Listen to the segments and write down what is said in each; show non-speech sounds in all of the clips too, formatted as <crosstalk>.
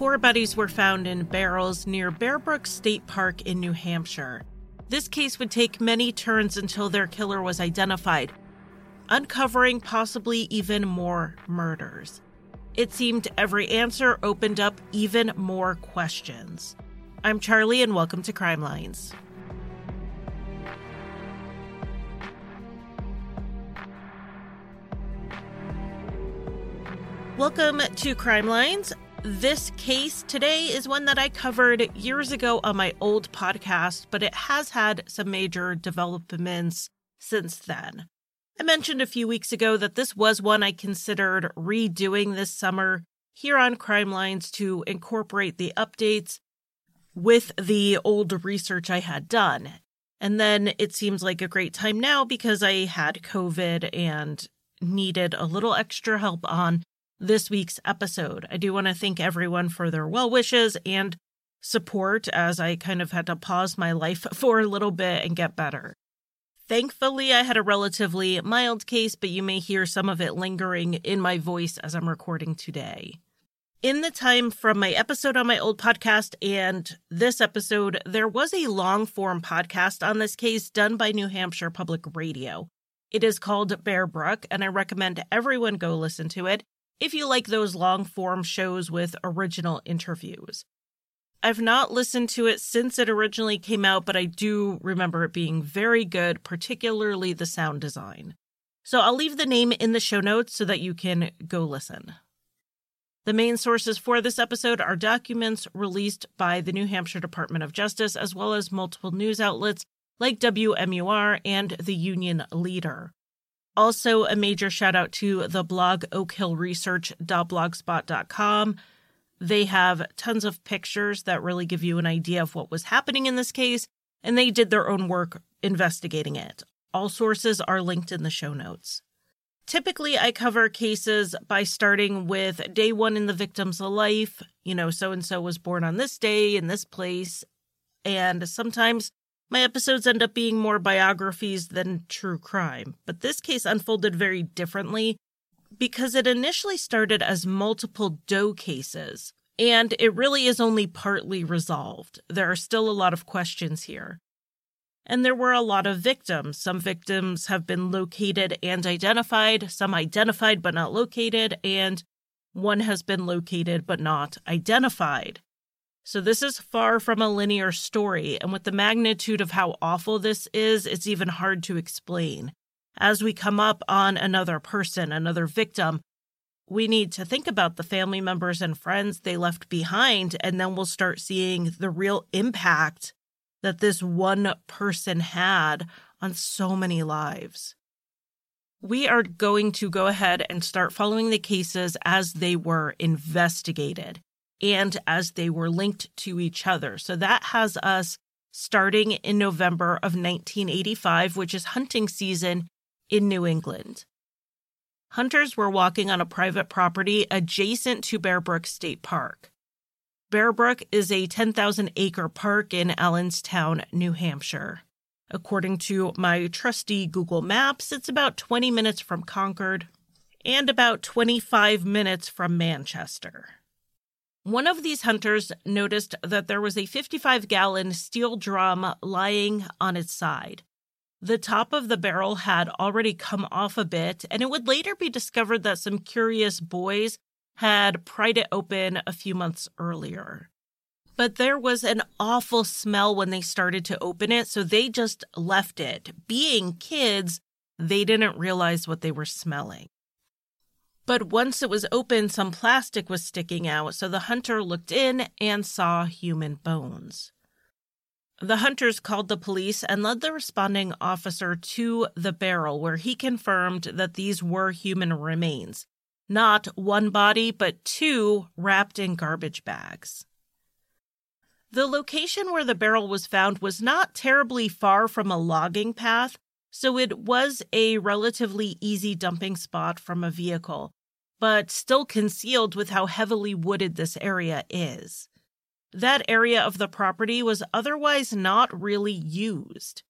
Four bodies were found in barrels near Bear Brook State Park in New Hampshire. This case would take many turns until their killer was identified, uncovering possibly even more murders. It seemed every answer opened up even more questions. I'm Charlie, and welcome to Crime Lines. Welcome to Crime Lines. This case today is one that I covered years ago on my old podcast, but it has had some major developments since then. I mentioned a few weeks ago that this was one I considered redoing this summer here on Crime Lines to incorporate the updates with the old research I had done. And then it seems like a great time now because I had COVID and needed a little extra help on this week's episode. I do want to thank everyone for their well wishes and support as I kind of had to pause my life <laughs> for a little bit and get better. Thankfully, I had a relatively mild case, but you may hear some of it lingering in my voice as I'm recording today. In the time from my episode on my old podcast and this episode, there was a long form podcast on this case done by New Hampshire Public Radio. It is called Bear Brook, and I recommend everyone go listen to it if you like those long form shows with original interviews. I've not listened to it since it originally came out, but I do remember it being very good, particularly the sound design. So I'll leave the name in the show notes so that you can go listen. The main sources for this episode are documents released by the New Hampshire Department of Justice, as well as multiple news outlets like WMUR and the Union Leader. Also, a major shout out to the blog oakhillresearch.blogspot.com. They have tons of pictures that really give you an idea of what was happening in this case, and they did their own work investigating it. All sources are linked in the show notes. Typically, I cover cases by starting with day one in the victim's life. You know, so and so was born on this day in this place. And sometimes my episodes end up being more biographies than true crime, but this case unfolded very differently because it initially started as multiple Doe cases, and it really is only partly resolved. There are still a lot of questions here. And there were a lot of victims. Some victims have been located and identified, some identified but not located, and one has been located but not identified. So, this is far from a linear story, and with the magnitude of how awful this is, it's even hard to explain. As we come up on another person, another victim, we need to think about the family members and friends they left behind, and then we'll start seeing the real impact that this one person had on so many lives. We are going to go ahead and start following the cases as they were investigated and as they were linked to each other. So that has us starting in November of 1985, which is hunting season in New England. Hunters were walking on a private property adjacent to Bear Brook State Park. Bear Brook is a 10,000 acre park in Allenstown, New Hampshire. According to my trusty Google Maps, it's about 20 minutes from Concord and about 25 minutes from Manchester. One of these hunters noticed that there was a 55 gallon steel drum lying on its side. The top of the barrel had already come off a bit, and it would later be discovered that some curious boys had pried it open a few months earlier. But there was an awful smell when they started to open it, so they just left it. Being kids, they didn't realize what they were smelling. But once it was open, some plastic was sticking out, so the hunter looked in and saw human bones. The hunters called the police and led the responding officer to the barrel, where he confirmed that these were human remains. Not one body, but two wrapped in garbage bags. The location where the barrel was found was not terribly far from a logging path, so it was a relatively easy dumping spot from a vehicle, but still concealed with how heavily wooded this area is. That area of the property was otherwise not really used.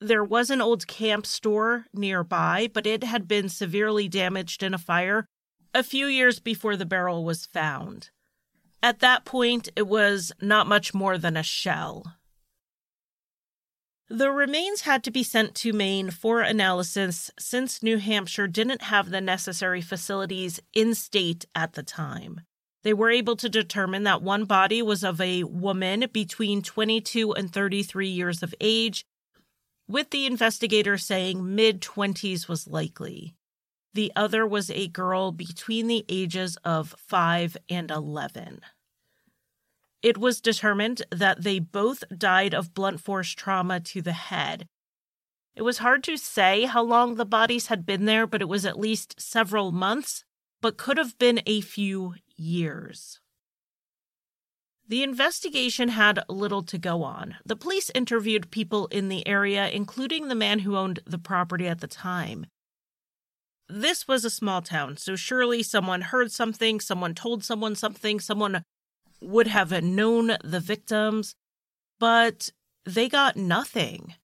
There was an old camp store nearby, but it had been severely damaged in a fire a few years before the barrel was found. At that point, it was not much more than a shell. The remains had to be sent to Maine for analysis since New Hampshire didn't have the necessary facilities in state at the time. They were able to determine that one body was of a woman between 22 and 33 years of age, with the investigator saying mid 20s was likely. The other was a girl between the ages of 5 and 11. It was determined that they both died of blunt force trauma to the head. It was hard to say how long the bodies had been there, but it was at least several months, but could have been a few years. The investigation had little to go on. The police interviewed people in the area, including the man who owned the property at the time. This was a small town, so surely someone heard something, someone told someone something, someone would have known the victims, but they got nothing.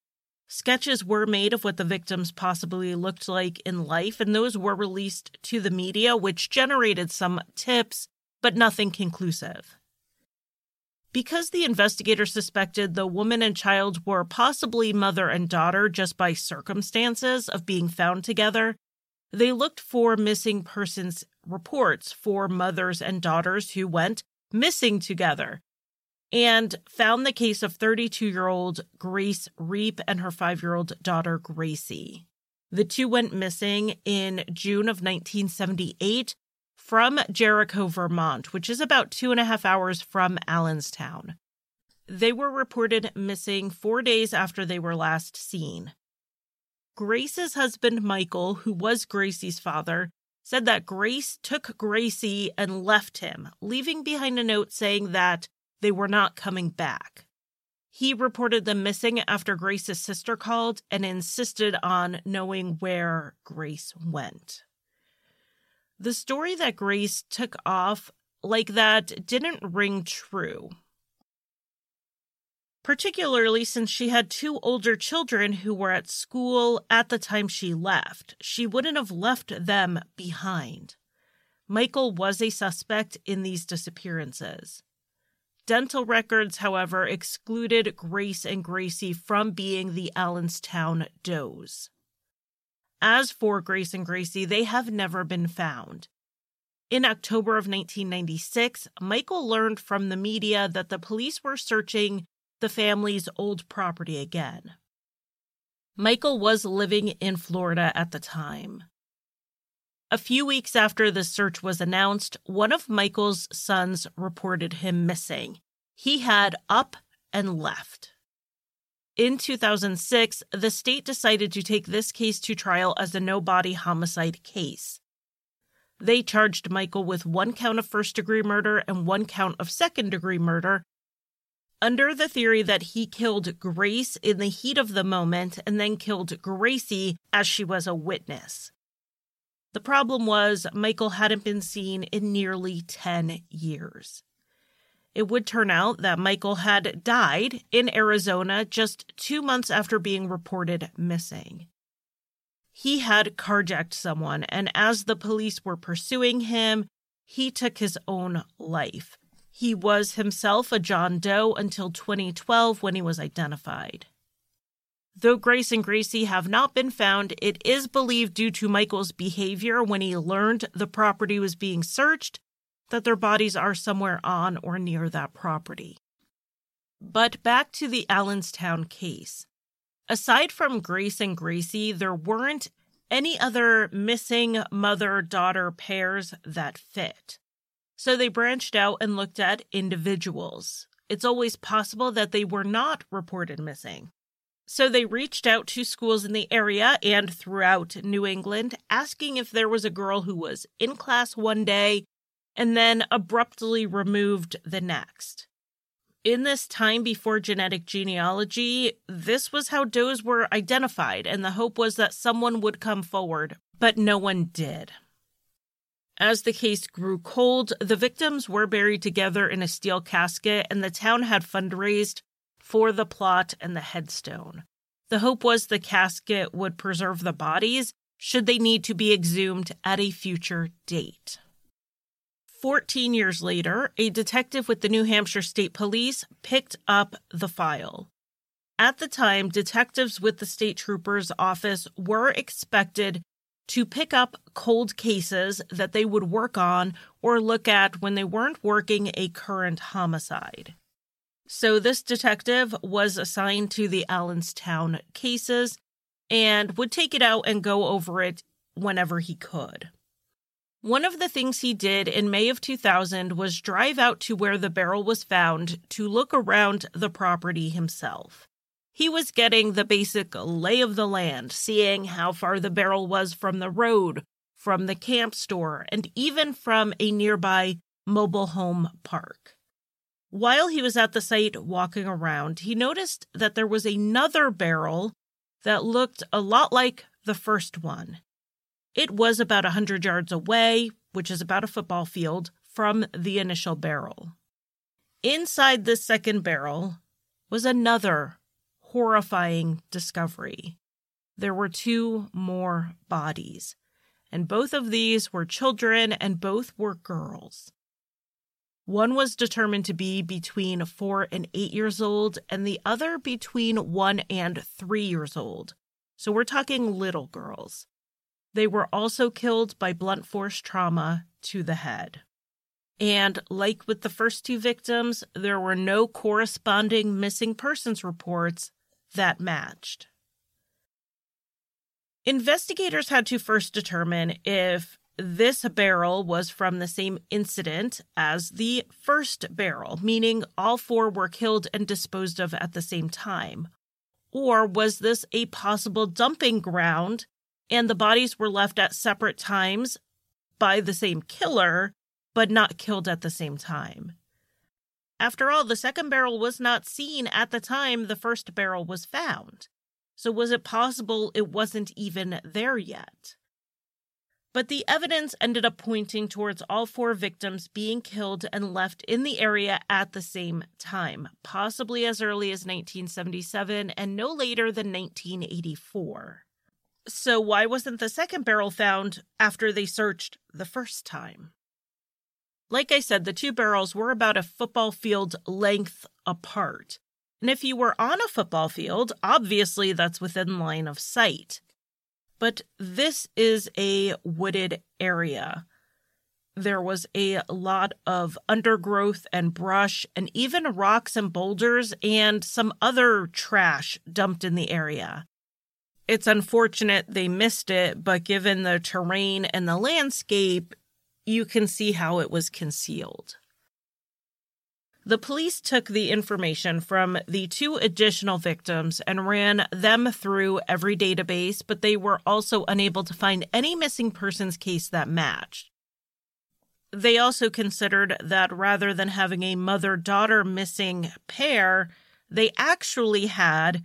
Sketches were made of what the victims possibly looked like in life, and those were released to the media, which generated some tips, but nothing conclusive. Because the investigator suspected the woman and child were possibly mother and daughter just by circumstances of being found together, they looked for missing persons reports for mothers and daughters who went missing together and found the case of 32 year old Grace Reep and her five year old daughter Gracie. The two went missing in June of 1978 from Jericho, Vermont, which is about two and a half hours from Allenstown. They were reported missing four days after they were last seen. Grace's husband, Michael, who was Gracie's father, said that Grace took Gracie and left him, leaving behind a note saying that they were not coming back. He reported them missing after Grace's sister called and insisted on knowing where Grace went. The story that Grace took off like that didn't ring true particularly since she had two older children who were at school at the time she left. She wouldn't have left them behind. Michael was a suspect in these disappearances. Dental records, however, excluded Grace and Gracie from being the Allenstown does. As for Grace and Gracie, they have never been found. In October of 1996, Michael learned from the media that the police were searching the family's old property again. Michael was living in Florida at the time. A few weeks after the search was announced, one of Michael's sons reported him missing. He had up and left. In 2006, the state decided to take this case to trial as a no body homicide case. They charged Michael with one count of first degree murder and one count of second degree murder, under the theory that he killed Grace in the heat of the moment and then killed Gracie as she was a witness. The problem was Michael hadn't been seen in nearly 10 years. It would turn out that Michael had died in Arizona just two months after being reported missing. He had carjacked someone, and as the police were pursuing him, he took his own life. He was himself a John Doe until 2012 when he was identified. Though Grace and Gracie have not been found, it is believed due to Michael's behavior when he learned the property was being searched that their bodies are somewhere on or near that property. But back to the Allenstown case. Aside from Grace and Gracie, there weren't any other missing mother daughter pairs that fit. So they branched out and looked at individuals. It's always possible that they were not reported missing. So they reached out to schools in the area and throughout New England, asking if there was a girl who was in class one day and then abruptly removed the next. In this time before genetic genealogy, this was how does were identified, and the hope was that someone would come forward, but no one did. As the case grew cold, the victims were buried together in a steel casket, and the town had fundraised for the plot and the headstone. The hope was the casket would preserve the bodies should they need to be exhumed at a future date. 14 years later, a detective with the New Hampshire State Police picked up the file. At the time, detectives with the state trooper's office were expected to pick up cold cases that they would work on or look at when they weren't working a current homicide. So, this detective was assigned to the Allenstown cases and would take it out and go over it whenever he could. One of the things he did in May of 2000 was drive out to where the barrel was found to look around the property himself. He was getting the basic lay of the land, seeing how far the barrel was from the road, from the camp store, and even from a nearby mobile home park. While he was at the site walking around, he noticed that there was another barrel that looked a lot like the first one. It was about a 100 yards away, which is about a football field, from the initial barrel. Inside this second barrel was another horrifying discovery. There were two more bodies, and both of these were children and both were girls. One was determined to be between four and eight years old, and the other between one and three years old. So we're talking little girls. They were also killed by blunt force trauma to the head. And like with the first two victims, there were no corresponding missing persons reports that matched. Investigators had to first determine if this barrel was from the same incident as the first barrel, meaning all four were killed and disposed of at the same time. Or was this a possible dumping ground and the bodies were left at separate times by the same killer, but not killed at the same time. After all, the second barrel was not seen at the time the first barrel was found. So, was it possible it wasn't even there yet? But the evidence ended up pointing towards all four victims being killed and left in the area at the same time, possibly as early as 1977 and no later than 1984. So, why wasn't the second barrel found after they searched the first time? Like I said, the two barrels were about a football field length apart. And if you were on a football field, obviously that's within line of sight. But this is a wooded area. There was a lot of undergrowth and brush, and even rocks and boulders, and some other trash dumped in the area. It's unfortunate they missed it, but given the terrain and the landscape, you can see how it was concealed. The police took the information from the two additional victims and ran them through every database, but they were also unable to find any missing persons case that matched. They also considered that rather than having a mother daughter missing pair, they actually had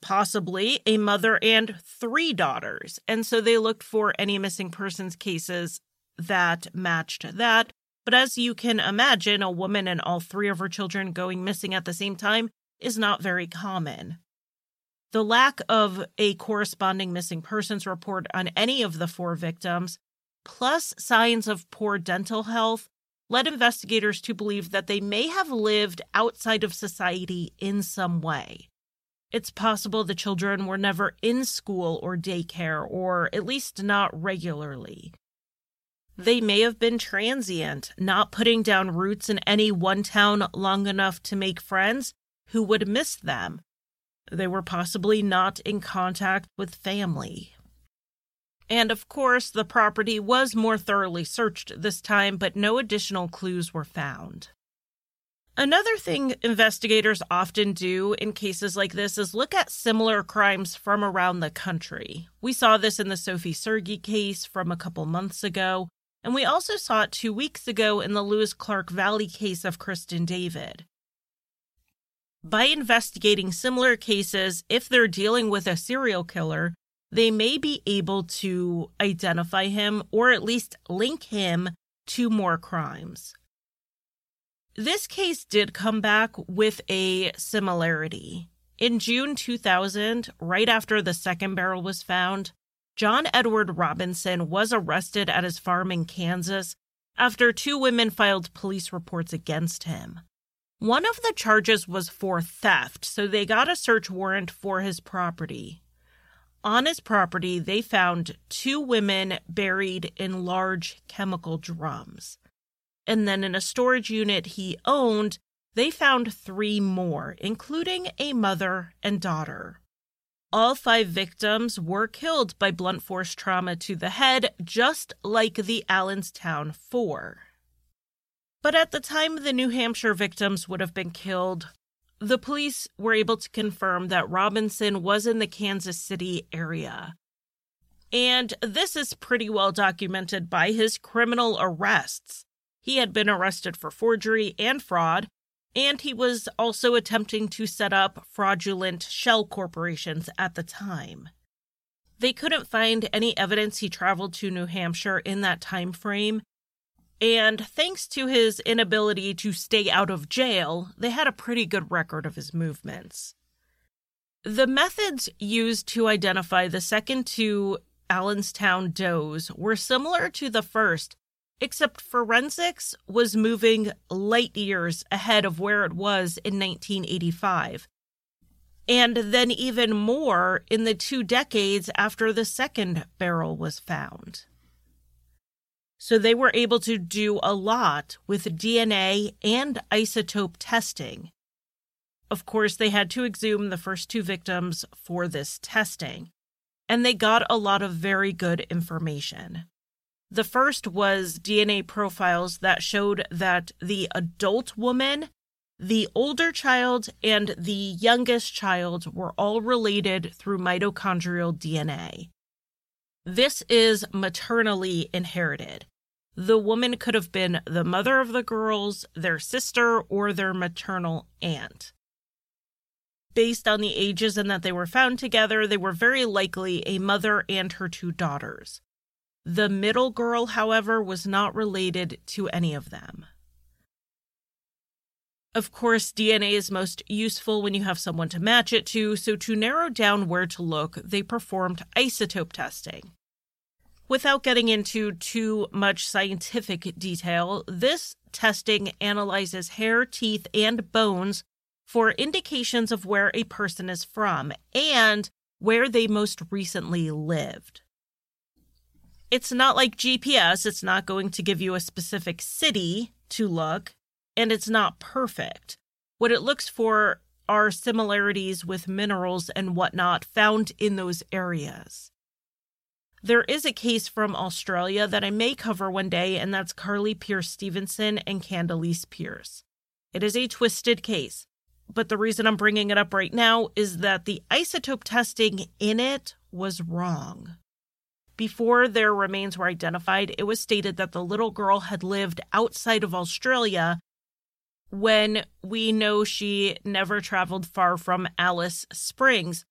possibly a mother and three daughters. And so they looked for any missing persons cases that matched that. But as you can imagine, a woman and all three of her children going missing at the same time is not very common. The lack of a corresponding missing persons report on any of the four victims, plus signs of poor dental health, led investigators to believe that they may have lived outside of society in some way. It's possible the children were never in school or daycare, or at least not regularly. They may have been transient, not putting down roots in any one town long enough to make friends who would miss them. They were possibly not in contact with family. And of course, the property was more thoroughly searched this time, but no additional clues were found. Another thing investigators often do in cases like this is look at similar crimes from around the country. We saw this in the Sophie Sergie case from a couple months ago, and we also saw it two weeks ago in the Lewis Clark Valley case of Kristen David. By investigating similar cases, if they're dealing with a serial killer, they may be able to identify him or at least link him to more crimes. This case did come back with a similarity. In June 2000, right after the second barrel was found, John Edward Robinson was arrested at his farm in Kansas after two women filed police reports against him. One of the charges was for theft, so they got a search warrant for his property. On his property, they found two women buried in large chemical drums. And then in a storage unit he owned, they found three more, including a mother and daughter. All five victims were killed by blunt force trauma to the head, just like the Allenstown Four. But at the time the New Hampshire victims would have been killed, the police were able to confirm that Robinson was in the Kansas City area. And this is pretty well documented by his criminal arrests. He had been arrested for forgery and fraud, and he was also attempting to set up fraudulent shell corporations at the time. They couldn't find any evidence he traveled to New Hampshire in that time frame, and thanks to his inability to stay out of jail, they had a pretty good record of his movements. The methods used to identify the second two Allenstown does were similar to the first, except forensics was moving light years ahead of where it was in 1985. And then even more in the two decades after the second barrel was found. So they were able to do a lot with DNA and isotope testing. Of course, they had to exhume the first two victims for this testing, and they got a lot of very good information. The first was DNA profiles that showed that the adult woman, the older child, and the youngest child were all related through mitochondrial DNA. This is maternally inherited. The woman could have been the mother of the girls, their sister, or their maternal aunt. Based on the ages and that they were found together, they were very likely a mother and her two daughters. The middle girl, however, was not related to any of them. Of course, DNA is most useful when you have someone to match it to, so to narrow down where to look, they performed isotope testing. Without getting into too much scientific detail, this testing analyzes hair, teeth, and bones for indications of where a person is from and where they most recently lived. It's not like GPS, it's not going to give you a specific city to look, and it's not perfect. What it looks for are similarities with minerals and whatnot found in those areas. There is a case from Australia that I may cover one day, and that's Karlie Pearce Stevenson and Khandalyce Pearce. It is a twisted case, but the reason I'm bringing it up right now is that the isotope testing in it was wrong. Before their remains were identified, it was stated that the little girl had lived outside of Australia when we know she never traveled far from Alice Springs,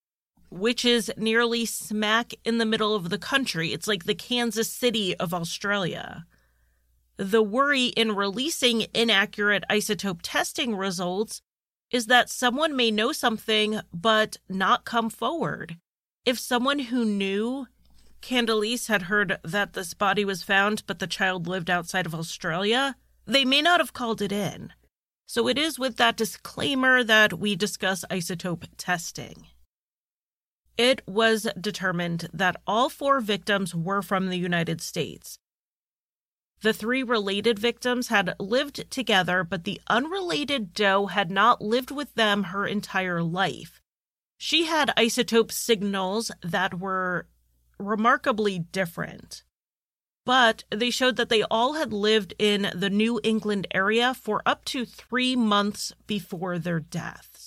which is nearly smack in the middle of the country. It's like the Kansas City of Australia. The worry in releasing inaccurate isotope testing results is that someone may know something but not come forward. If someone who knew Khandalyce had heard that this body was found but the child lived outside of Australia, they may not have called it in. So it is with that disclaimer that we discuss isotope testing it was determined that all four victims were from the United States. The three related victims had lived together, but the unrelated doe had not lived with them her entire life. She had isotope signals that were remarkably different, but they showed that they all had lived in the New England area for up to three months before their deaths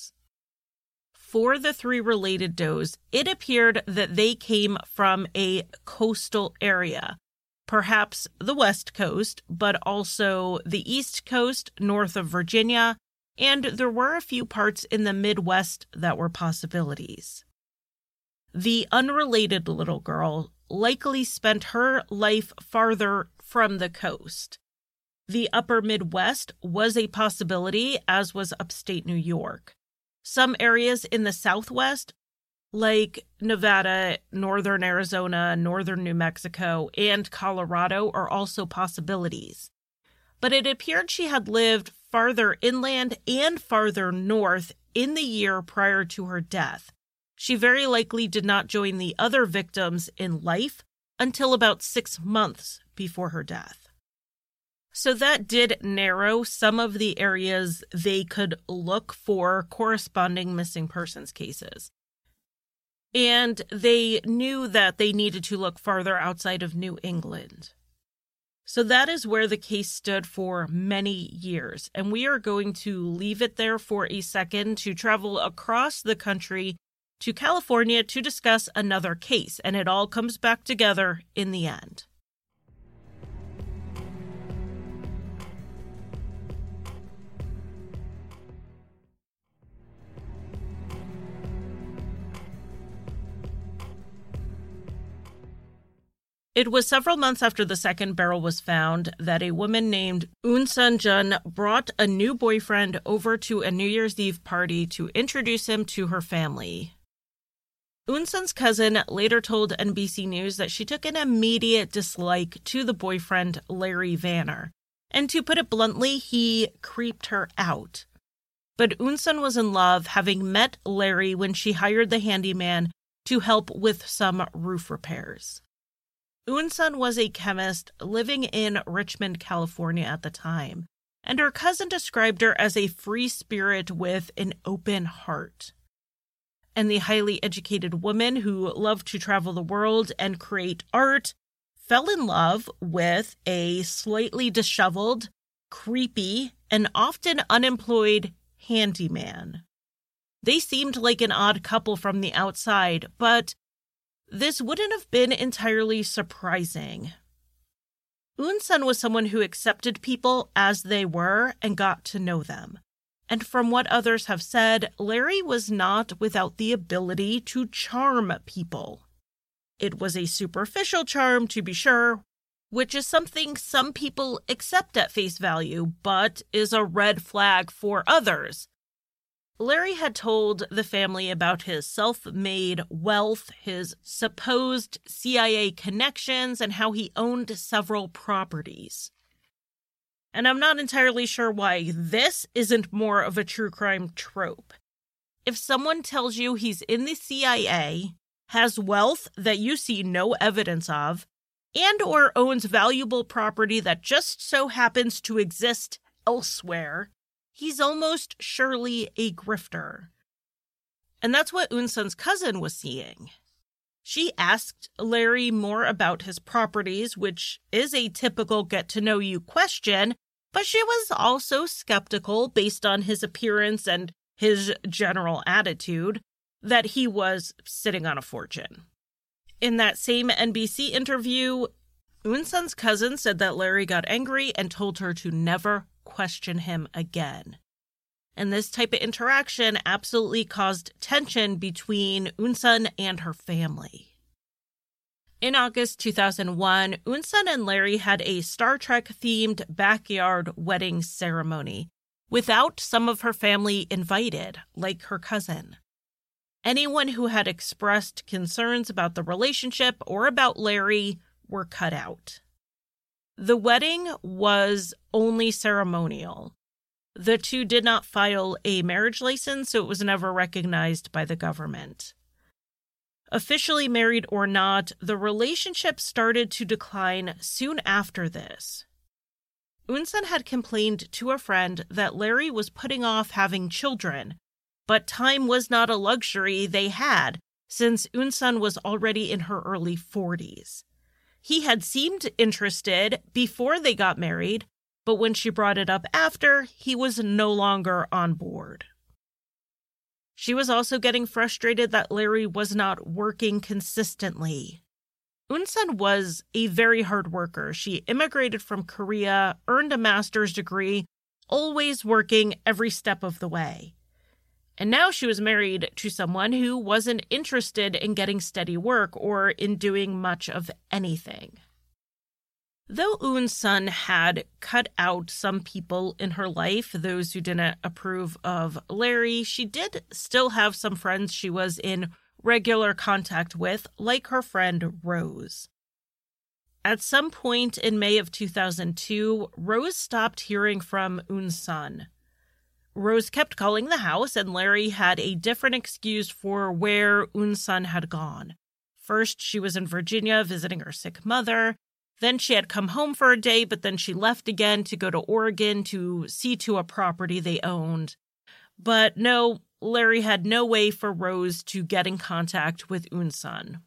for the three related does, it appeared that they came from a coastal area, perhaps the West Coast, but also the East Coast, north of Virginia, and there were a few parts in the Midwest that were possibilities. The unrelated little girl likely spent her life farther from the coast. The upper Midwest was a possibility, as was upstate New York. Some areas in the Southwest, like Nevada, northern Arizona, northern New Mexico, and Colorado, are also possibilities. but it appeared she had lived farther inland and farther north in the year prior to her death. She very likely did not join the other victims in life until about six months before her death. So that did narrow some of the areas they could look for corresponding missing persons cases. And they knew that they needed to look farther outside of New England. So that is where the case stood for many years. And we are going to leave it there for a second to travel across the country to California to discuss another case. And it all comes back together in the end. It was several months after the second barrel was found that a woman named Eun Sun Jun brought a new boyfriend over to a New Year's Eve party to introduce him to her family. Eun Sun's cousin later told NBC News that she took an immediate dislike to the boyfriend, Larry Vanner. And to put it bluntly, he creeped her out. But Eun Sun was in love, having met Larry when she hired the handyman to help with some roof repairs. Eun was a chemist living in Richmond, California at the time, and her cousin described her as a free spirit with an open heart. And the highly educated woman who loved to travel the world and create art fell in love with a slightly disheveled, creepy, and often unemployed handyman. They seemed like an odd couple from the outside, but this wouldn't have been entirely surprising. Eun was someone who accepted people as they were and got to know them. And from what others have said, Larry was not without the ability to charm people. It was a superficial charm, to be sure, which is something some people accept at face value, but is a red flag for others, Larry had told the family about his self made wealth, his supposed CIA connections, and how he owned several properties. And I'm not entirely sure why this isn't more of a true crime trope. If someone tells you he's in the CIA, has wealth that you see no evidence of, and or owns valuable property that just so happens to exist elsewhere, he's almost surely a grifter. And that's what Eun Sun's cousin was seeing. She asked Larry more about his properties, which is a typical get to know you question, but she was also skeptical based on his appearance and his general attitude that he was sitting on a fortune. In that same NBC interview, Eun Sun's cousin said that Larry got angry and told her to never question him again. And this type of interaction absolutely caused tension between Eun Sun and her family. In August 2001, Eun Sun and Larry had a Star Trek themed backyard wedding ceremony without some of her family invited, like her cousin. Anyone who had expressed concerns about the relationship or about Larry were cut out. The wedding was only ceremonial. The two did not file a marriage license, so it was never recognized by the government. Officially married or not, the relationship started to decline soon after this. Eun Sun had complained to a friend that Larry was putting off having children, but time was not a luxury they had since Eun Sun was already in her early 40s. He had seemed interested before they got married, but when she brought it up after, he was no longer on board. She was also getting frustrated that Larry was not working consistently. Eun Sun was a very hard worker. She immigrated from Korea, earned a master's degree, always working every step of the way. And now she was married to someone who wasn't interested in getting steady work or in doing much of anything. Though Eun Sun had cut out some people in her life, those who didn't approve of Larry, she did still have some friends she was in regular contact with, like her friend Rose. At some point in May of 2002, Rose stopped hearing from Eun Sun. Rose kept calling the house, and Larry had a different excuse for where Eun Sun had gone. First, she was in Virginia visiting her sick mother. Then she had come home for a day, but then she left again to go to Oregon to see to a property they owned. But no, Larry had no way for Rose to get in contact with Eun Sun.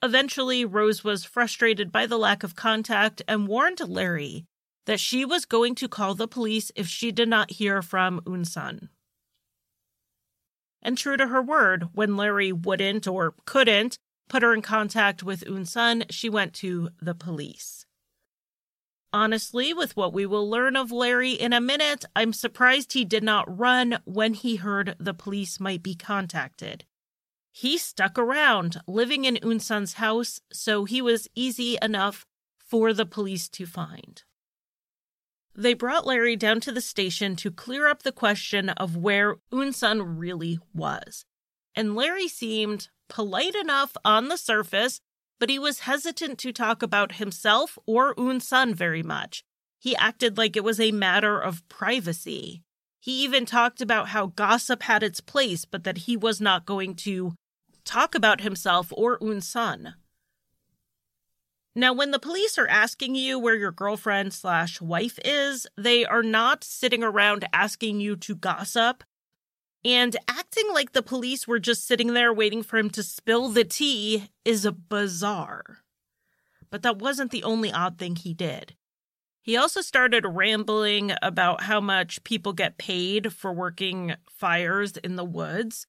Eventually, Rose was frustrated by the lack of contact and warned Larry that she was going to call the police if she did not hear from Eun Sun. And true to her word, when Larry wouldn't or couldn't put her in contact with Eun Sun, she went to the police. Honestly, with what we will learn of Larry in a minute, I'm surprised he did not run when he heard the police might be contacted. He stuck around, living in Eun Sun's house, so he was easy enough for the police to find. They brought Larry down to the station to clear up the question of where Eun Sun really was. And Larry seemed polite enough on the surface, but he was hesitant to talk about himself or Eun Sun very much. He acted like it was a matter of privacy. He even talked about how gossip had its place, but that he was not going to talk about himself or Eun Sun. Now, when the police are asking you where your girlfriend slash wife is, they are not sitting around asking you to gossip and acting like the police were just sitting there waiting for him to spill the tea is bizarre. But that wasn't the only odd thing he did. He also started rambling about how much people get paid for working fires in the woods.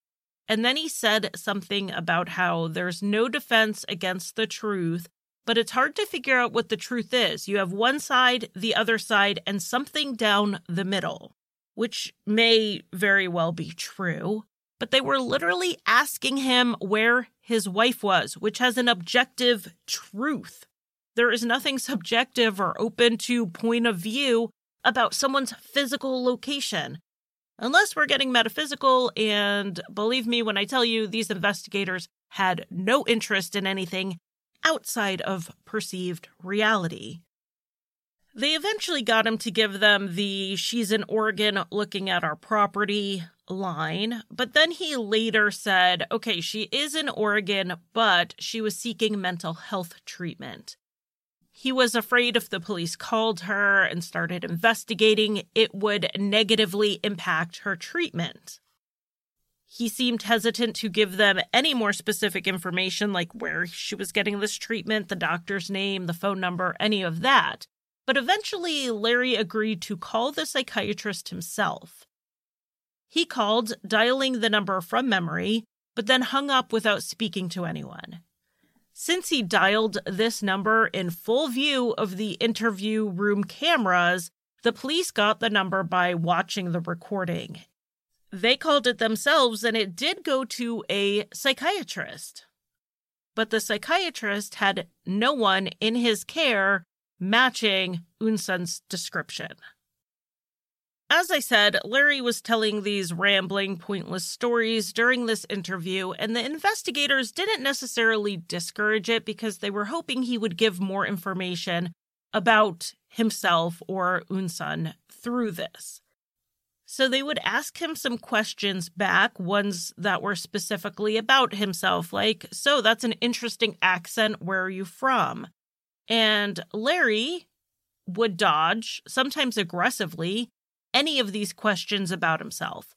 And then he said something about how there's no defense against the truth but it's hard to figure out what the truth is. You have one side, the other side, and something down the middle, which may very well be true. But they were literally asking him where his wife was, which has an objective truth. There is nothing subjective or open to point of view about someone's physical location. Unless we're getting metaphysical, and believe me when I tell you, these investigators had no interest in anything outside of perceived reality. They eventually got him to give them the she's in Oregon looking at our property line, but then he later said, okay, she is in Oregon, but she was seeking mental health treatment. He was afraid if the police called her and started investigating, it would negatively impact her treatment. He seemed hesitant to give them any more specific information, like where she was getting this treatment, the doctor's name, the phone number, any of that. But eventually, Larry agreed to call the psychiatrist himself. He called, dialing the number from memory, but then hung up without speaking to anyone. Since he dialed this number in full view of the interview room cameras, the police got the number by watching the recording they called it themselves, and it did go to a psychiatrist. But the psychiatrist had no one in his care matching Eun Sun's description. As I said, Larry was telling these rambling, pointless stories during this interview, and the investigators didn't necessarily discourage it because they were hoping he would give more information about himself or Eun Sun through this. So they would ask him some questions back, ones that were specifically about himself, like, So that's an interesting accent. Where are you from? And Larry would dodge, sometimes aggressively, any of these questions about himself.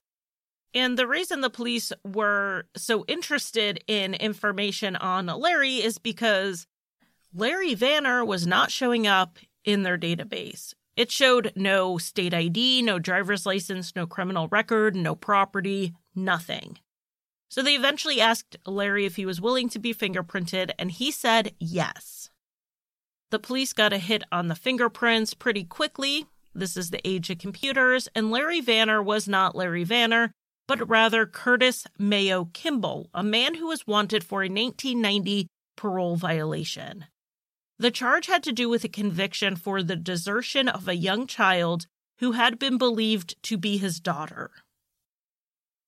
And the reason the police were so interested in information on Larry is because Larry Vanner was not showing up in their database. It showed no state ID, no driver's license, no criminal record, no property, nothing. So they eventually asked Larry if he was willing to be fingerprinted, and he said yes. The police got a hit on the fingerprints pretty quickly. This is the age of computers, and Larry Vanner was not Larry Vanner, but rather Curtis Mayo Kimball, a man who was wanted for a 1990 parole violation. The charge had to do with a conviction for the desertion of a young child who had been believed to be his daughter.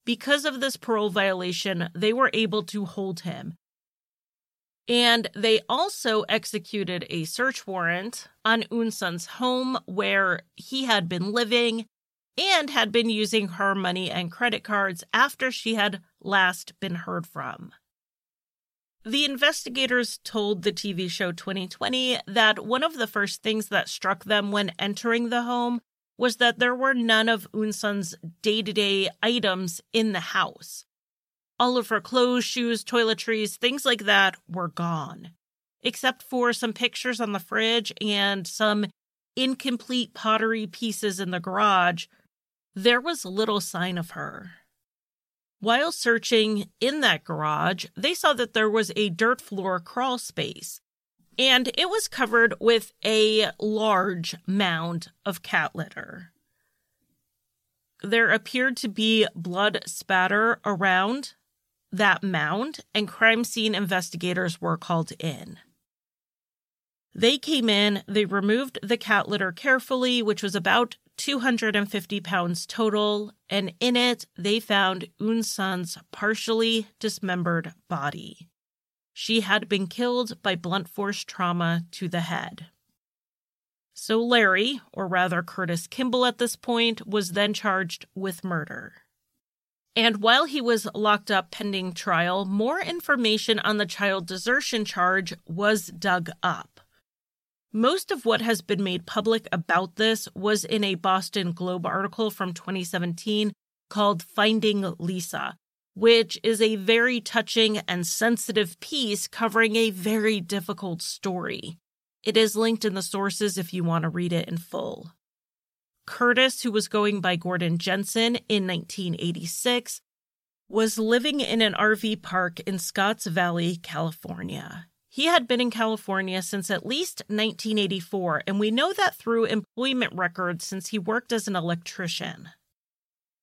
Because of this parole violation, they were able to hold him. And they also executed a search warrant on Eunsoon's home where he had been living and had been using her money and credit cards after she had last been heard from. The investigators told the TV show 20/20 that one of the first things that struck them when entering the home was that there were none of Eunsoon's day to day items in the house. All of her clothes, shoes, toiletries, things like that were gone, except for some pictures on the fridge and some incomplete pottery pieces in the garage. There was little sign of her. While searching in that garage, they saw that there was a dirt floor crawl space, and it was covered with a large mound of cat litter. There appeared to be blood spatter around that mound, and crime scene investigators were called in. They came in, they removed the cat litter carefully, which was about 250 pounds total, and in it they found Eunsoon's partially dismembered body. She had been killed by blunt force trauma to the head. So Larry, or rather Curtis Kimball at this point, was then charged with murder. And while he was locked up pending trial, more information on the child desertion charge was dug up. Most of what has been made public about this was in a Boston Globe article from 2017 called Finding Lisa, which is a very touching and sensitive piece covering a very difficult story. It is linked in the sources if you want to read it in full. Curtis, who was going by Gordon Jensen in 1986, was living in an RV park in Scotts Valley, California. He had been in California since at least 1984, and we know that through employment records since he worked as an electrician.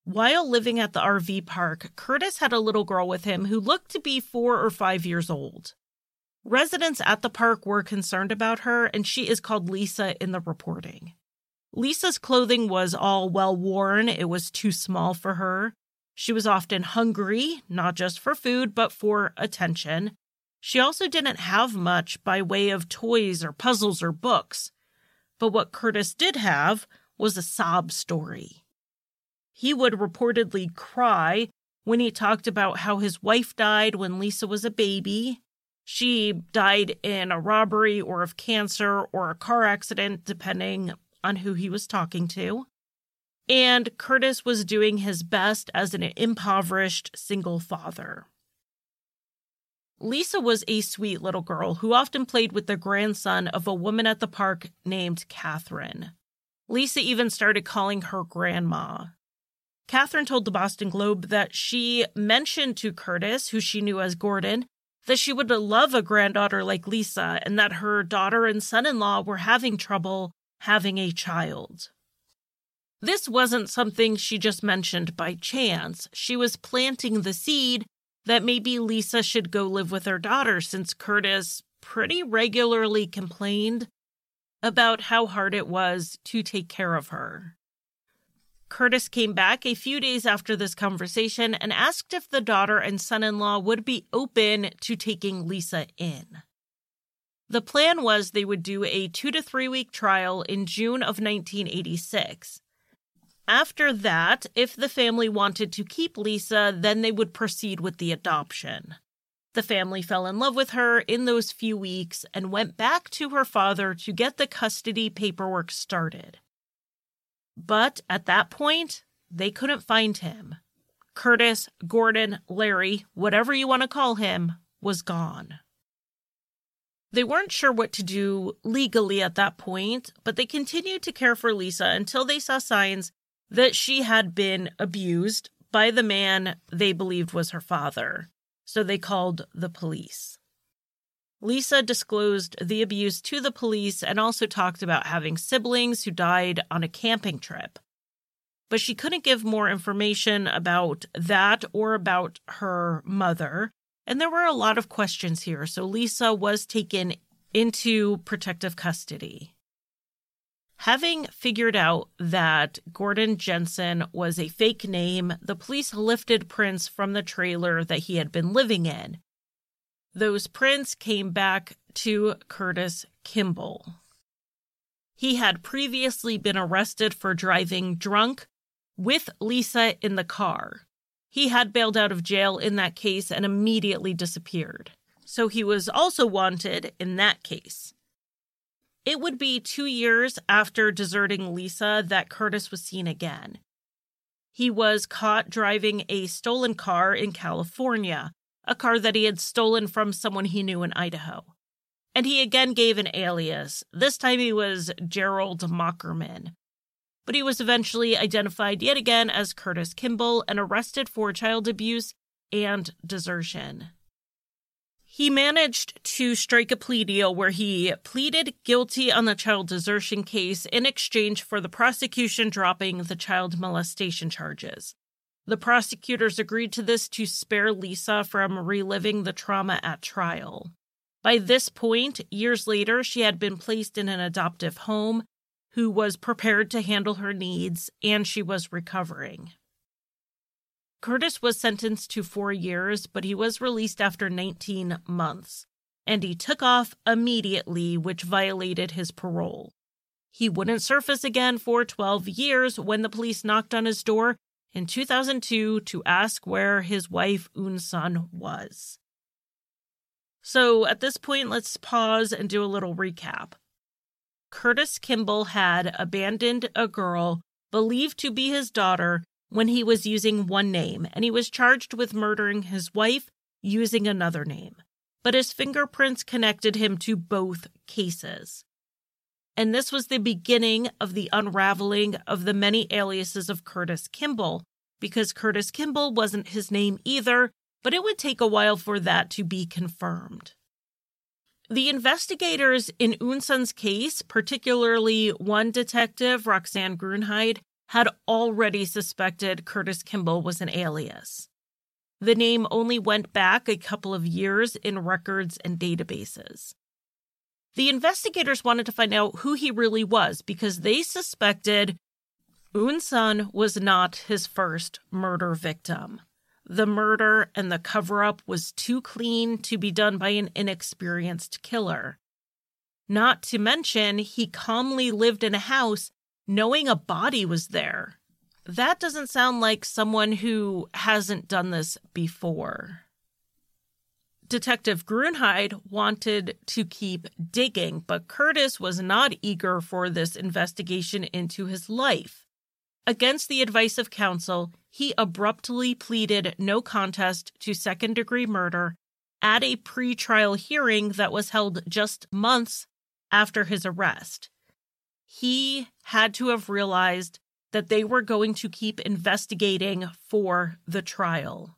While living at the RV park, Curtis had a little girl with him who looked to be four or five years old. Residents at the park were concerned about her, and she is called Lisa in the reporting. Lisa's clothing was all well worn, it was too small for her. She was often hungry, not just for food, but for attention. She also didn't have much by way of toys or puzzles or books. But what Curtis did have was a sob story. He would reportedly cry when he talked about how his wife died when Lisa was a baby. She died in a robbery or of cancer or a car accident, depending on who he was talking to. And Curtis was doing his best as an impoverished single father. Lisa was a sweet little girl who often played with the grandson of a woman at the park named Catherine. Lisa even started calling her grandma. Catherine told the Boston Globe that she mentioned to Curtis, who she knew as Gordon, that she would love a granddaughter like Lisa and that her daughter and son in law were having trouble having a child. This wasn't something she just mentioned by chance. She was planting the seed that maybe Lisa should go live with her daughter since Curtis pretty regularly complained about how hard it was to take care of her. Curtis came back a few days after this conversation and asked if the daughter and son in law would be open to taking Lisa in. The plan was they would do a two to three week trial in June of 1986. After that, if the family wanted to keep Lisa, then they would proceed with the adoption. The family fell in love with her in those few weeks and went back to her father to get the custody paperwork started. But at that point, they couldn't find him. Curtis, Gordon, Larry, whatever you want to call him, was gone. They weren't sure what to do legally at that point, but they continued to care for Lisa until they saw signs that she had been abused by the man they believed was her father. So they called the police. Lisa disclosed the abuse to the police and also talked about having siblings who died on a camping trip. But she couldn't give more information about that or about her mother. And there were a lot of questions here. So Lisa was taken into protective custody. Having figured out that Gordon Jensen was a fake name, the police lifted prints from the trailer that he had been living in. Those prints came back to Curtis Kimball. He had previously been arrested for driving drunk with Lisa in the car. He had bailed out of jail in that case and immediately disappeared. So he was also wanted in that case. It would be two years after deserting Lisa that Curtis was seen again. He was caught driving a stolen car in California, a car that he had stolen from someone he knew in Idaho. And he again gave an alias. This time he was Gerald Mockerman. But he was eventually identified yet again as Curtis Kimball and arrested for child abuse and desertion. He managed to strike a plea deal where he pleaded guilty on the child desertion case in exchange for the prosecution dropping the child molestation charges. The prosecutors agreed to this to spare Lisa from reliving the trauma at trial. By this point, years later, she had been placed in an adoptive home who was prepared to handle her needs and she was recovering. Curtis was sentenced to four years, but he was released after 19 months, and he took off immediately, which violated his parole. He wouldn't surface again for 12 years when the police knocked on his door in 2002 to ask where his wife Eunsoon was. So at this point, let's pause and do a little recap. Curtis Kimball had abandoned a girl believed to be his daughter when he was using one name, and he was charged with murdering his wife using another name. But his fingerprints connected him to both cases. And this was the beginning of the unraveling of the many aliases of Curtis Kimball, because Curtis Kimball wasn't his name either, but it would take a while for that to be confirmed. The investigators in Eunsoon's case, particularly one detective, Roxanne Gruenheid, had already suspected Curtis Kimball was an alias. The name only went back a couple of years in records and databases. The investigators wanted to find out who he really was because they suspected Eunsun was not his first murder victim. The murder and the cover up was too clean to be done by an inexperienced killer. Not to mention, he calmly lived in a house knowing a body was there. That doesn't sound like someone who hasn't done this before. Detective Gruenheid wanted to keep digging, but Curtis was not eager for this investigation into his life. Against the advice of counsel, he abruptly pleaded no contest to second degree murder at a pre-trial hearing that was held just months after his arrest he had to have realized that they were going to keep investigating for the trial.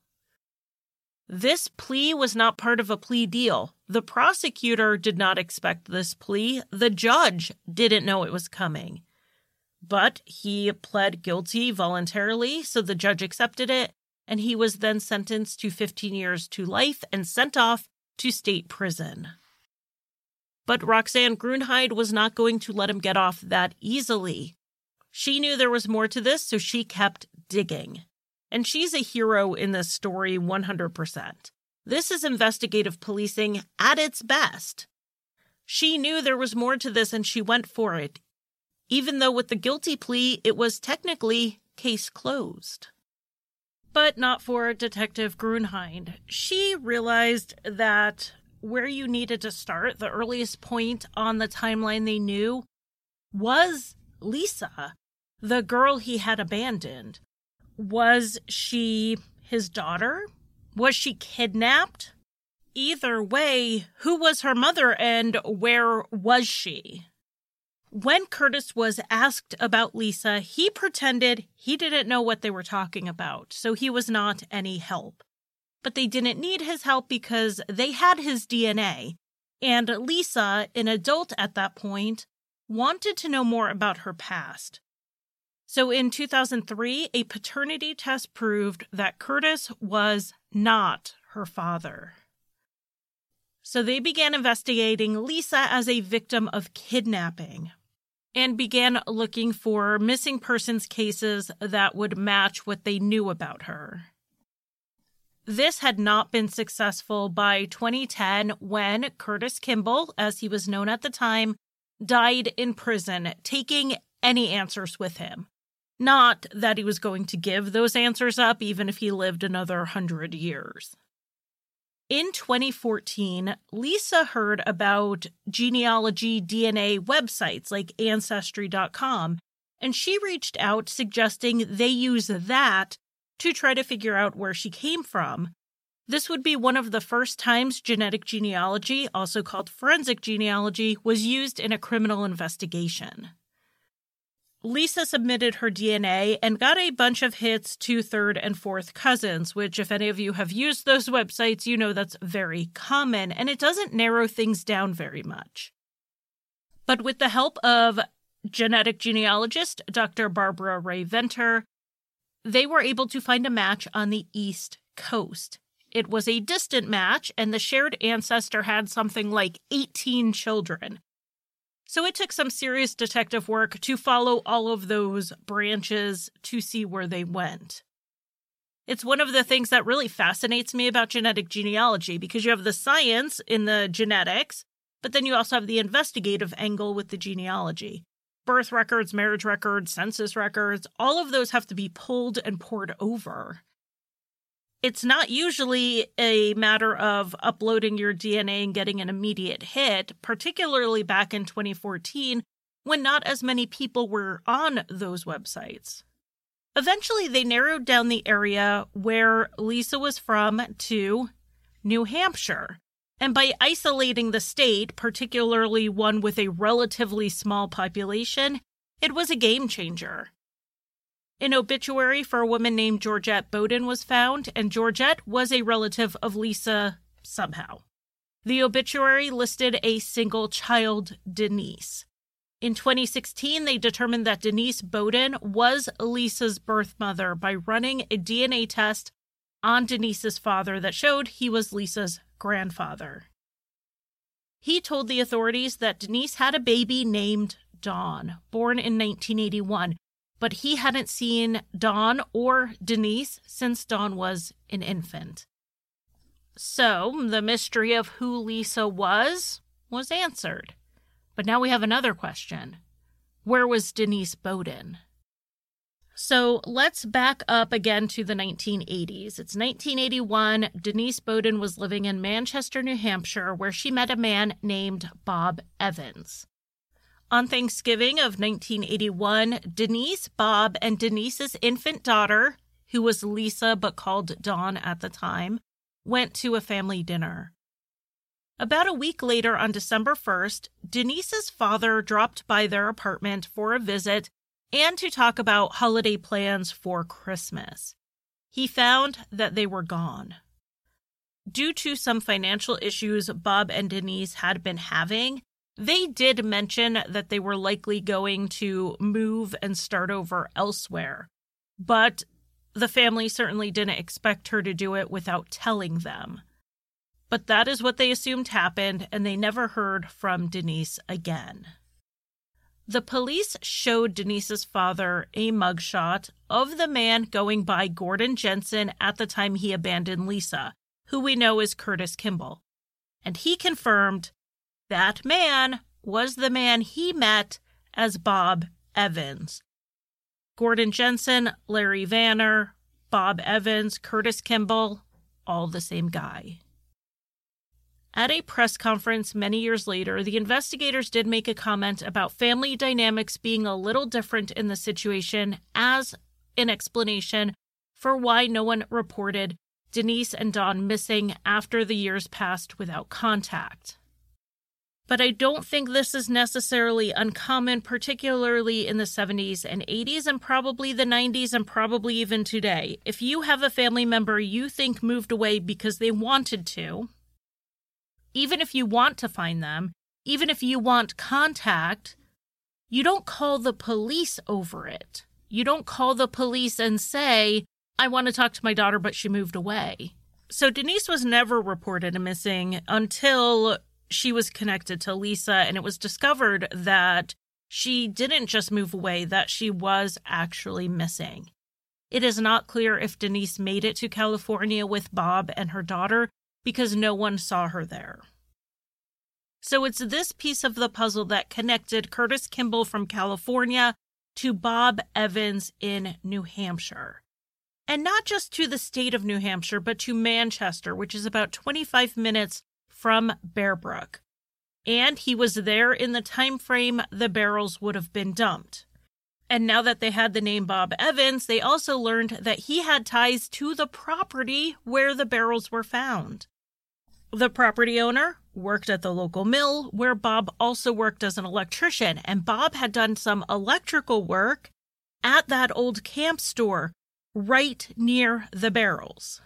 This plea was not part of a plea deal. The prosecutor did not expect this plea. The judge didn't know it was coming. But he pled guilty voluntarily, so the judge accepted it, and he was then sentenced to 15 years to life and sent off to state prison. But Roxanne Gruenheid was not going to let him get off that easily. She knew there was more to this, so she kept digging. And she's a hero in this story 100%. This is investigative policing at its best. She knew there was more to this and she went for it, even though with the guilty plea, it was technically case closed. But not for Detective Gruenheid. She realized that where you needed to start, the earliest point on the timeline they knew was Lisa, the girl he had abandoned. Was she his daughter? Was she kidnapped? Either way, who was her mother and where was she? When Curtis was asked about Lisa, he pretended he didn't know what they were talking about, so he was not any help but they didn't need his help because they had his DNA. And Lisa, an adult at that point, wanted to know more about her past. So in 2003, a paternity test proved that Curtis was not her father. So they began investigating Lisa as a victim of kidnapping and began looking for missing persons cases that would match what they knew about her. This had not been successful by 2010 when Curtis Kimball, as he was known at the time, died in prison, taking any answers with him. Not that he was going to give those answers up, even if he lived another hundred years. In 2014, Lisa heard about genealogy DNA websites like Ancestry.com, and she reached out suggesting they use that to try to figure out where she came from. This would be one of the first times genetic genealogy, also called forensic genealogy, was used in a criminal investigation. Lisa submitted her DNA and got a bunch of hits to third and fourth cousins, which, if any of you have used those websites, you know that's very common and it doesn't narrow things down very much. But with the help of genetic genealogist Dr. Barbara Rae-Venter, they were able to find a match on the East Coast. It was a distant match, and the shared ancestor had something like 18 children. So it took some serious detective work to follow all of those branches to see where they went. It's one of the things that really fascinates me about genetic genealogy because you have the science in the genetics, but then you also have the investigative angle with the genealogy. Birth records, marriage records, census records, all of those have to be pulled and poured over it's not usually a matter of uploading your DNA and getting an immediate hit, particularly back in 2014 when not as many people were on those websites. Eventually, they narrowed down the area where Lisa was from to New Hampshire. And by isolating the state, particularly one with a relatively small population, it was a game changer. An obituary for a woman named Georgette Beaudin was found, and Georgette was a relative of Lisa somehow. The obituary listed a single child, Denise. In 2016, they determined that Denise Beaudin was Lisa's birth mother by running a DNA test on Denise's father that showed he was Lisa's grandfather. He told the authorities that Denise had a baby named Dawn, born in 1981, but he hadn't seen Dawn or Denise since Dawn was an infant. So the mystery of who Lisa was was answered. But now we have another question Where was Denise Beaudin? So let's back up again to the 1980s. It's 1981. Denise Beaudin was living in Manchester, New Hampshire, where she met a man named Bob Evans. On Thanksgiving of 1981, Denise, Bob, and Denise's infant daughter, who was Lisa but called Dawn at the time, went to a family dinner. About a week later, on December 1st, Denise's father dropped by their apartment for a visit and to talk about holiday plans for Christmas. He found that they were gone. Due to some financial issues Bob and Denise had been having, they did mention that they were likely going to move and start over elsewhere, but the family certainly didn't expect her to do it without telling them. But that is what they assumed happened, and they never heard from Denise again. The police showed Denise's father a mugshot of the man going by Gordon Jensen at the time he abandoned Lisa, who we know is Curtis Kimball. And he confirmed that man was the man he met as Bob Evans. Gordon Jensen, Larry Vanner, Bob Evans, Curtis Kimball, all the same guy. At a press conference many years later, the investigators did make a comment about family dynamics being a little different in the situation as an explanation for why no one reported Denise and Dawn missing after the years passed without contact but I don't think this is necessarily uncommon, particularly in the 70s and 80s, and probably the 90s, and probably even today. If you have a family member you think moved away because they wanted to, even if you want to find them, even if you want contact, you don't call the police over it. You don't call the police and say, I want to talk to my daughter, but she moved away. So Denise was never reported missing until she was connected to Lisa, and it was discovered that she didn't just move away, that she was actually missing. It is not clear if Denise made it to California with Bob and her daughter because no one saw her there. So it's this piece of the puzzle that connected Curtis Kimball from California to Bob Evans in New Hampshire. And not just to the state of New Hampshire, but to Manchester, which is about 25 minutes from Bear Brook. And he was there in the time frame the barrels would have been dumped. And now that they had the name Bob Evans, they also learned that he had ties to the property where the barrels were found. The property owner worked at the local mill where Bob also worked as an electrician, and Bob had done some electrical work at that old camp store right near the barrels.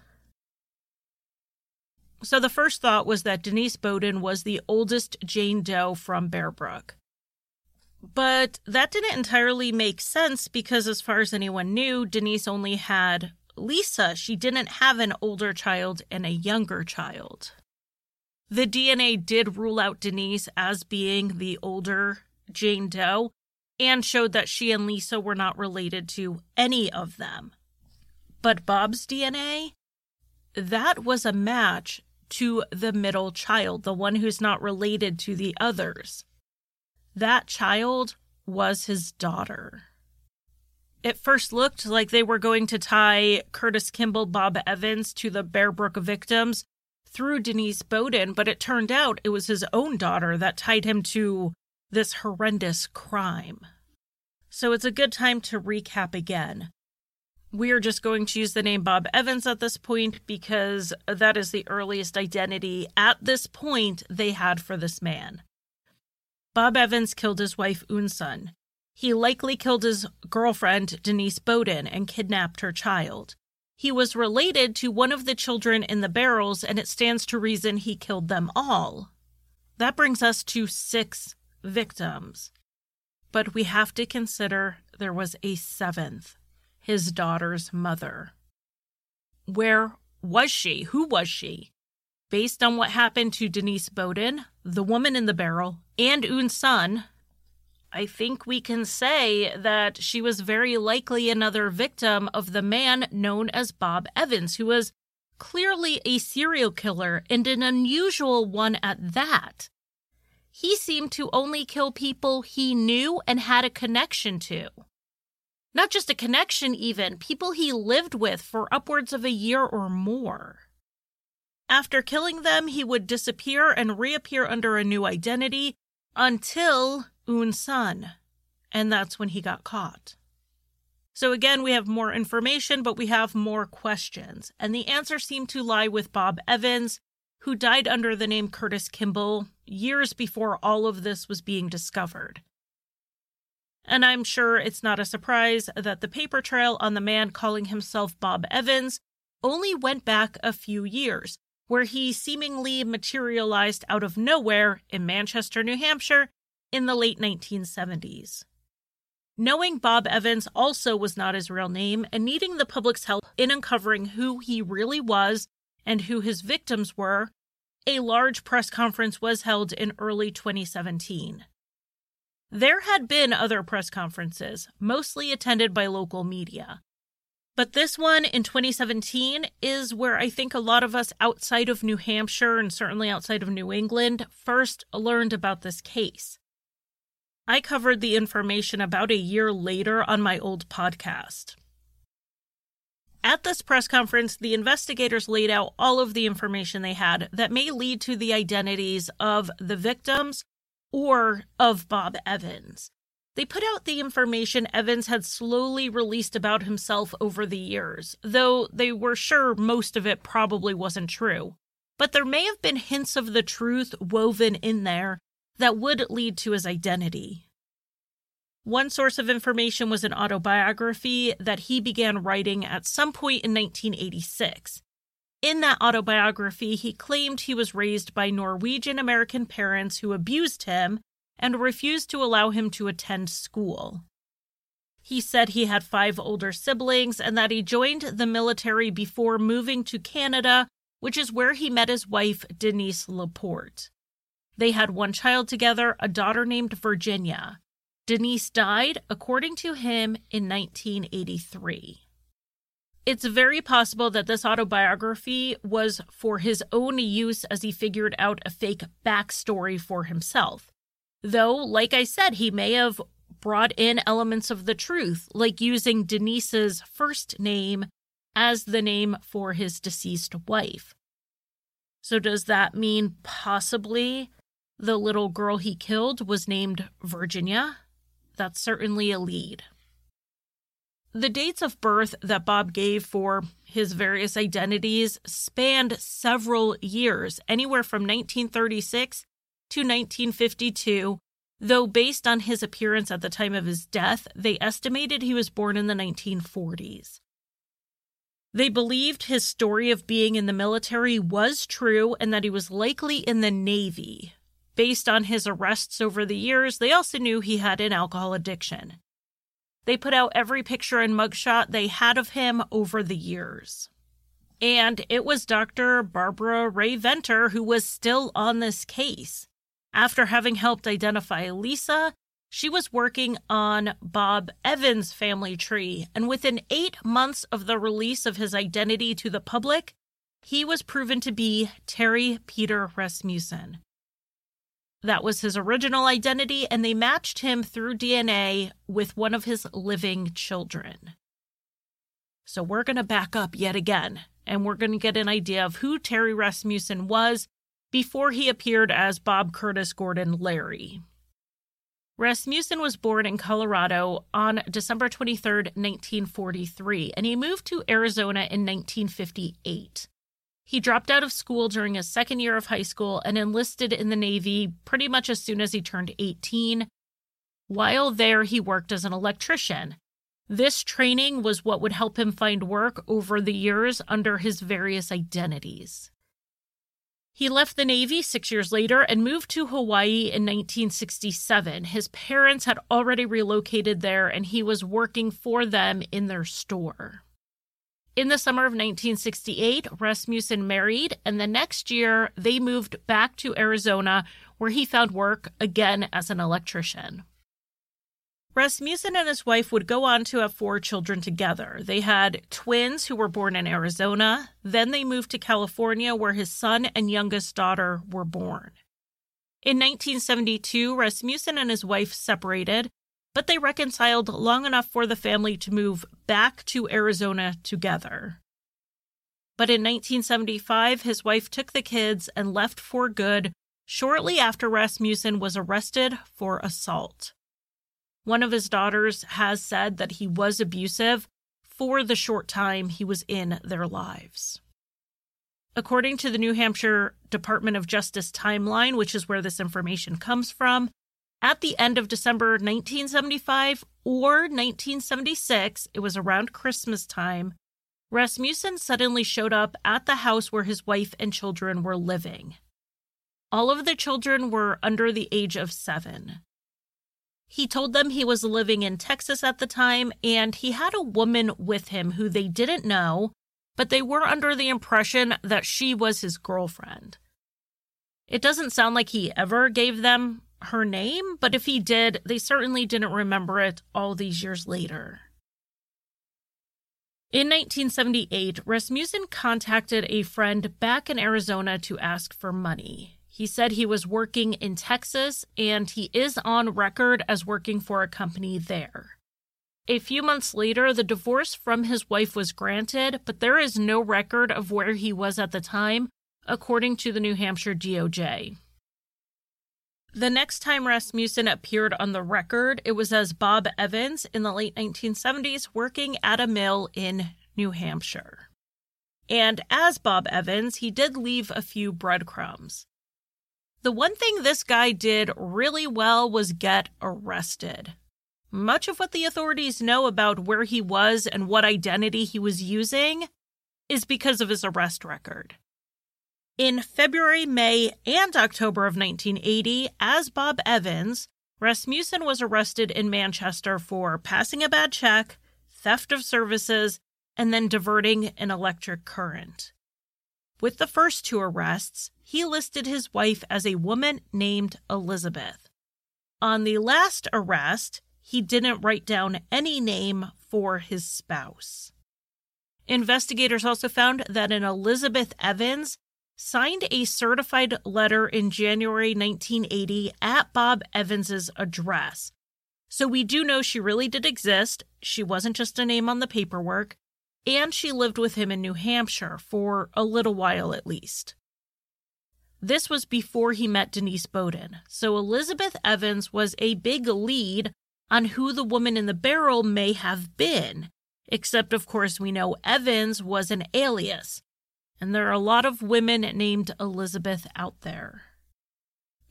So the first thought was that Denise Beaudin was the oldest Jane Doe from Bear Brook. But that didn't entirely make sense because, as far as anyone knew, Denise only had Lisa. She didn't have an older child and a younger child. The DNA did rule out Denise as being the older Jane Doe and showed that she and Lisa were not related to any of them. But Bob's DNA, that was a match to the middle child, the one who's not related to the others that child was his daughter. It first looked like they were going to tie Curtis Kimball, Bob Evans to the Bear Brook victims through Denise Beaudin, but it turned out it was his own daughter that tied him to this horrendous crime. So it's a good time to recap again. We are just going to use the name Bob Evans at this point because that is the earliest identity at this point they had for this man. Bob Evans killed his wife Eunsoon. He likely killed his girlfriend Denise Beaudin, and kidnapped her child. He was related to one of the children in the barrels, and it stands to reason he killed them all. That brings us to six victims. But we have to consider there was a seventh, his daughter's mother. Where was she? Who was she? Based on what happened to Denise Beaudin, the woman in the barrel, and Eunsoon, I think we can say that she was very likely another victim of the man known as Bob Evans, who was clearly a serial killer and an unusual one at that. He seemed to only kill people he knew and had a connection to. Not just a connection, even, people he lived with for upwards of a year or more. After killing them, he would disappear and reappear under a new identity until Eunsoon. And that's when he got caught. So again, we have more information, but we have more questions. And the answer seemed to lie with Bob Evans, who died under the name Curtis Kimball years before all of this was being discovered. And I'm sure it's not a surprise that the paper trail on the man calling himself Bob Evans only went back a few years, where he seemingly materialized out of nowhere in Manchester, New Hampshire in the late 1970s. Knowing Bob Evans also was not his real name and needing the public's help in uncovering who he really was and who his victims were, a large press conference was held in early 2017. There had been other press conferences, mostly attended by local media. But this one in 2017 is where I think a lot of us outside of New Hampshire and certainly outside of New England first learned about this case. I covered the information about a year later on my old podcast. At this press conference, the investigators laid out all of the information they had that may lead to the identities of the victims or of Bob Evans. They put out the information Evans had slowly released about himself over the years, though they were sure most of it probably wasn't true. But there may have been hints of the truth woven in there that would lead to his identity. One source of information was an autobiography that he began writing at some point in 1986. In that autobiography, he claimed he was raised by Norwegian American parents who abused him and refused to allow him to attend school. He said he had five older siblings and that he joined the military before moving to Canada, which is where he met his wife, Denise Laporte. They had one child together, a daughter named Virginia. Denise died, according to him, in 1983. It's very possible that this autobiography was for his own use as he figured out a fake backstory for himself. Though, like I said, he may have brought in elements of the truth, like using Denise's first name as the name for his deceased wife. So, does that mean possibly the little girl he killed was named Virginia? That's certainly a lead. The dates of birth that Bob gave for his various identities spanned several years, anywhere from 1936 to 1952, though based on his appearance at the time of his death, they estimated he was born in the 1940s. They believed his story of being in the military was true and that he was likely in the Navy. Based on his arrests over the years, they also knew he had an alcohol addiction. They put out every picture and mugshot they had of him over the years. And it was Dr. Barbara Rae-Venter who was still on this case. After having helped identify Lisa, she was working on Bob Evans' family tree, and within eight months of the release of his identity to the public, he was proven to be Terry Peter Rasmussen. That was his original identity, and they matched him through DNA with one of his living children. So we're going to back up yet again, and we're going to get an idea of who Terry Rasmussen was before he appeared as Bob Curtis Gordon Larry. Rasmussen was born in Colorado on December 23, 1943, and he moved to Arizona in 1958. He dropped out of school during his second year of high school and enlisted in the Navy pretty much as soon as he turned 18. While there, he worked as an electrician. This training was what would help him find work over the years under his various identities. He left the Navy six years later and moved to Hawaii in 1967. His parents had already relocated there and he was working for them in their store. In the summer of 1968, Rasmussen married, and the next year they moved back to Arizona, where he found work again as an electrician. Rasmussen and his wife would go on to have four children together. They had twins who were born in Arizona. Then they moved to California, where his son and youngest daughter were born. In 1972, Rasmussen and his wife separated, but they reconciled long enough for the family to move back to Arizona together. But in 1975, his wife took the kids and left for good shortly after Rasmussen was arrested for assault. One of his daughters has said that he was abusive for the short time he was in their lives. According to the New Hampshire Department of Justice timeline, which is where this information comes from, at the end of December 1975 or 1976, it was around Christmas time, Rasmussen suddenly showed up at the house where his wife and children were living. All of the children were under the age of seven. He told them he was living in Texas at the time and he had a woman with him who they didn't know, but they were under the impression that she was his girlfriend. It doesn't sound like he ever gave them her name, but if he did, they certainly didn't remember it all these years later. In 1978, Rasmussen contacted a friend back in Arizona to ask for money. He said he was working in Texas and he is on record as working for a company there. A few months later, the divorce from his wife was granted, but there is no record of where he was at the time, according to the New Hampshire DOJ. The next time Rasmussen appeared on the record, it was as Bob Evans in the late 1970s working at a mill in New Hampshire. And as Bob Evans, he did leave a few breadcrumbs. The one thing this guy did really well was get arrested. Much of what the authorities know about where he was and what identity he was using is because of his arrest record. In February, May, and October of 1980, as Bob Evans, Rasmussen was arrested in Manchester for passing a bad check, theft of services, and then diverting an electric current. With the first two arrests, he listed his wife as a woman named Elizabeth. On the last arrest, he didn't write down any name for his spouse. Investigators also found that an Elizabeth Evans signed a certified letter in January 1980 at Bob Evans's address. So we do know she really did exist. She wasn't just a name on the paperwork, and she lived with him in New Hampshire for a little while at least. This was before he met Denise Beaudin. so Elizabeth Evans was a big lead on who the woman in the barrel may have been. Except, of course, we know Evans was an alias, and there are a lot of women named Elizabeth out there.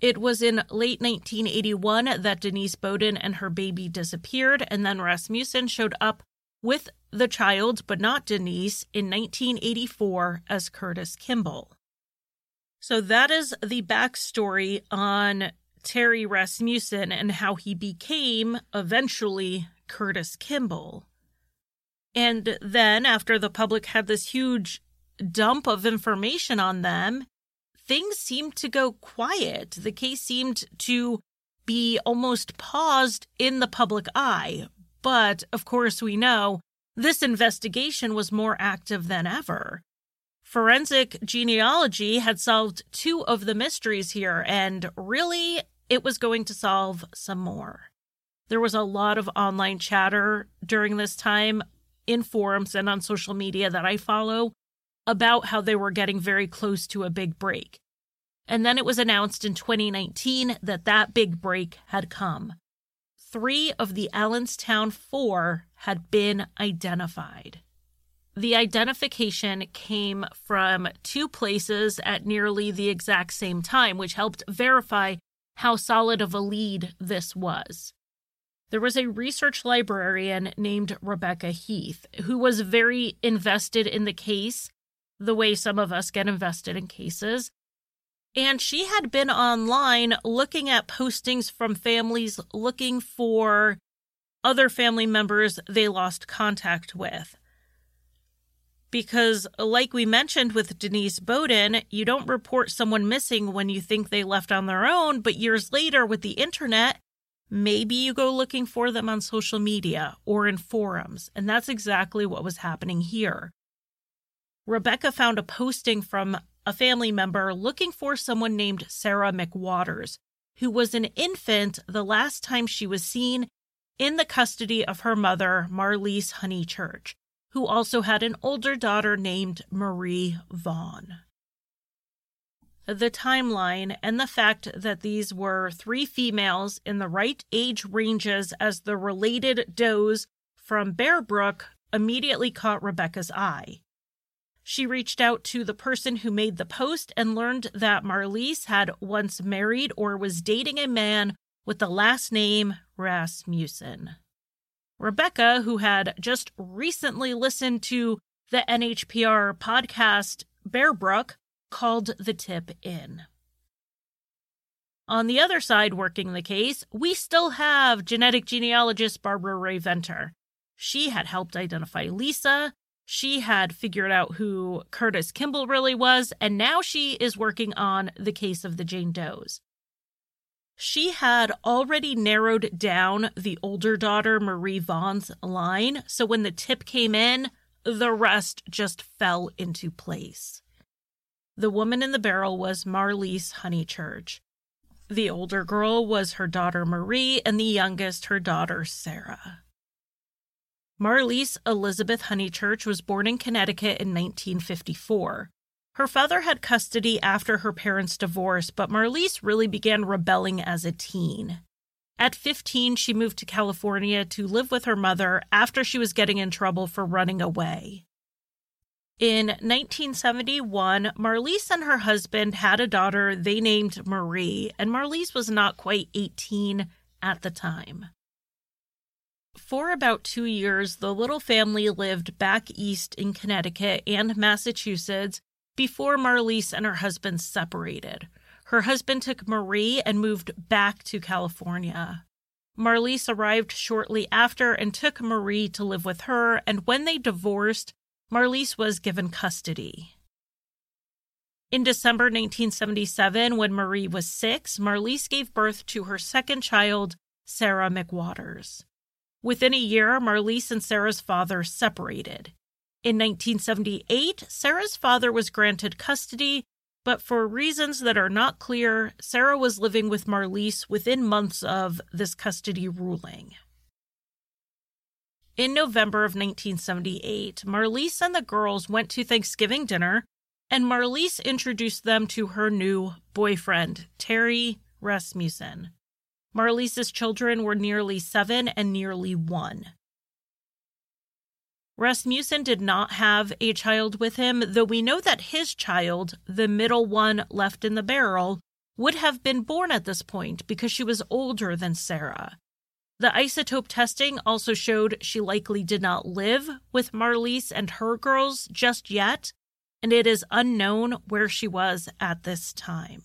It was in late 1981 that Denise Beaudin and her baby disappeared, and then Rasmussen showed up with the child, but not Denise, in 1984 as Curtis Kimball. So that is the backstory on Terry Rasmussen and how he became eventually Curtis Kimball. And then, after the public had this huge dump of information on them, things seemed to go quiet. The case seemed to be almost paused in the public eye. But of course, we know this investigation was more active than ever. Forensic genealogy had solved two of the mysteries here, and really, it was going to solve some more. There was a lot of online chatter during this time in forums and on social media that I follow about how they were getting very close to a big break. And then it was announced in 2019 that that big break had come. Three of the Allenstown Four had been identified. The identification came from two places at nearly the exact same time, which helped verify how solid of a lead this was. There was a research librarian named Rebecca Heath who was very invested in the case, the way some of us get invested in cases. And she had been online looking at postings from families looking for other family members they lost contact with. Because, like we mentioned with Denise Beaudin, you don't report someone missing when you think they left on their own, but years later with the internet, maybe you go looking for them on social media or in forums. And that's exactly what was happening here. Rebecca found a posting from a family member looking for someone named Sarah McWaters, who was an infant the last time she was seen in the custody of her mother, Marlyse Honeychurch who also had an older daughter named Marie Vaughn. The timeline and the fact that these were three females in the right age ranges as the related does from Bear Brook immediately caught Rebecca's eye. She reached out to the person who made the post and learned that Marlyse had once married or was dating a man with the last name Rasmussen. Rebecca, who had just recently listened to the NHPR podcast Bear Brook, called the tip in. On the other side, working the case, we still have genetic genealogist Barbara Rae-Venter. She had helped identify Lisa. She had figured out who Curtis Kimball really was, and now she is working on the case of the Jane Does. She had already narrowed down the older daughter, Marie Vaughn's line. So when the tip came in, the rest just fell into place. The woman in the barrel was Marlyse Honeychurch. The older girl was her daughter Marie, and the youngest her daughter Sarah. Marlyse Elizabeth Honeychurch was born in Connecticut in 1954. Her father had custody after her parents' divorce, but Marlyse really began rebelling as a teen. At 15, she moved to California to live with her mother after she was getting in trouble for running away. In 1971, Marlyse and her husband had a daughter they named Marie, and Marlyse was not quite 18 at the time. For about two years, the little family lived back east in Connecticut and Massachusetts before Marlyse and her husband separated. Her husband took Marie and moved back to California. Marlyse arrived shortly after and took Marie to live with her, and when they divorced, Marlyse was given custody. In December 1977, when Marie was six, Marlyse gave birth to her second child, Sarah McWaters. Within a year, Marlyse and Sarah's father separated. In 1978, Sarah's father was granted custody, but for reasons that are not clear, Sarah was living with Marlyse within months of this custody ruling. In November of 1978, Marlyse and the girls went to Thanksgiving dinner, and Marlyse introduced them to her new boyfriend, Terry Rasmussen. Marlyse's children were nearly seven and nearly one. Rasmussen did not have a child with him, though we know that his child, the middle one left in the barrel, would have been born at this point because she was older than Sarah. The isotope testing also showed she likely did not live with Marlyse and her girls just yet, and it is unknown where she was at this time.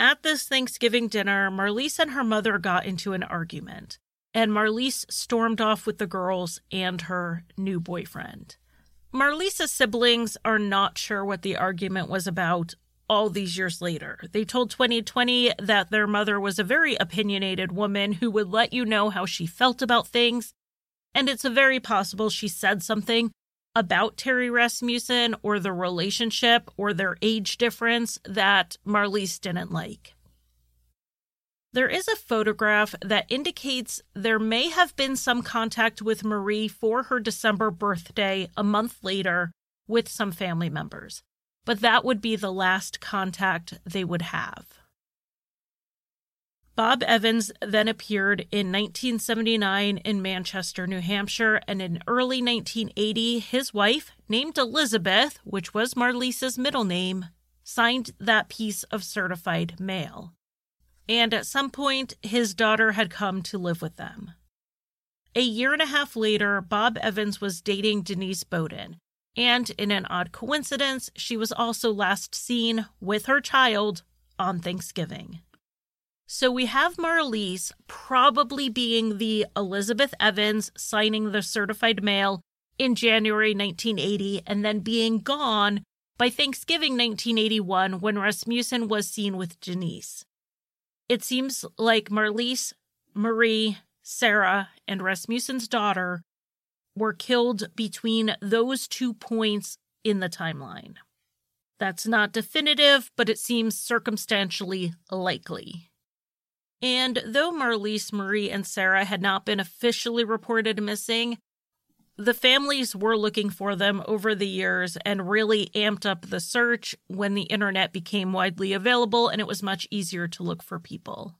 At this Thanksgiving dinner, Marlyse and her mother got into an argument and Marlyse stormed off with the girls and her new boyfriend. Marlyse's siblings are not sure what the argument was about all these years later. They told 20/20 that their mother was a very opinionated woman who would let you know how she felt about things, and it's very possible she said something about Terry Rasmussen or the relationship or their age difference that Marlyse didn't like. There is a photograph that indicates there may have been some contact with Marie for her December birthday a month later with some family members, but that would be the last contact they would have. Bob Evans then appeared in 1979 in Manchester, New Hampshire, and in early 1980, his wife, named Elizabeth, which was Marlyse's middle name, signed that piece of certified mail and at some point, his daughter had come to live with them. A year and a half later, Bob Evans was dating Denise Beaudin, and in an odd coincidence, she was also last seen with her child on Thanksgiving. So we have Marlyse probably being the Elizabeth Evans signing the certified mail in January 1980 and then being gone by Thanksgiving 1981 when Rasmussen was seen with Denise. It seems like Marlyse, Marie, Sarah, and Rasmussen's daughter were killed between those two points in the timeline. That's not definitive, but it seems circumstantially likely. And though Marlyse, Marie, and Sarah had not been officially reported missing, the families were looking for them over the years and really amped up the search when the internet became widely available and it was much easier to look for people.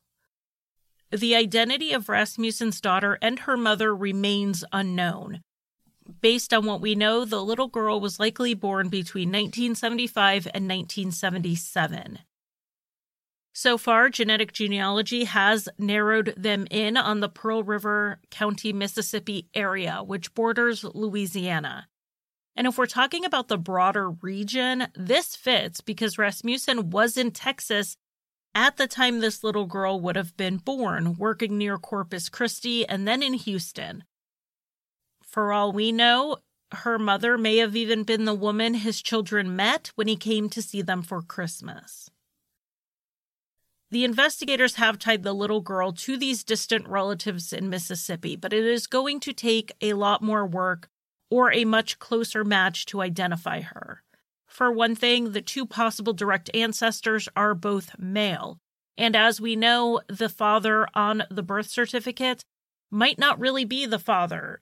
The identity of Rasmussen's daughter and her mother remains unknown. Based on what we know, the little girl was likely born between 1975 and 1977. So far, genetic genealogy has narrowed them in on the Pearl River County, Mississippi area, which borders Louisiana. And if we're talking about the broader region, this fits because Rasmussen was in Texas at the time this little girl would have been born, working near Corpus Christi and then in Houston. For all we know, her mother may have even been the woman his children met when he came to see them for Christmas. The investigators have tied the little girl to these distant relatives in Mississippi, but it is going to take a lot more work or a much closer match to identify her. For one thing, the two possible direct ancestors are both male, and as we know, the father on the birth certificate might not really be the father,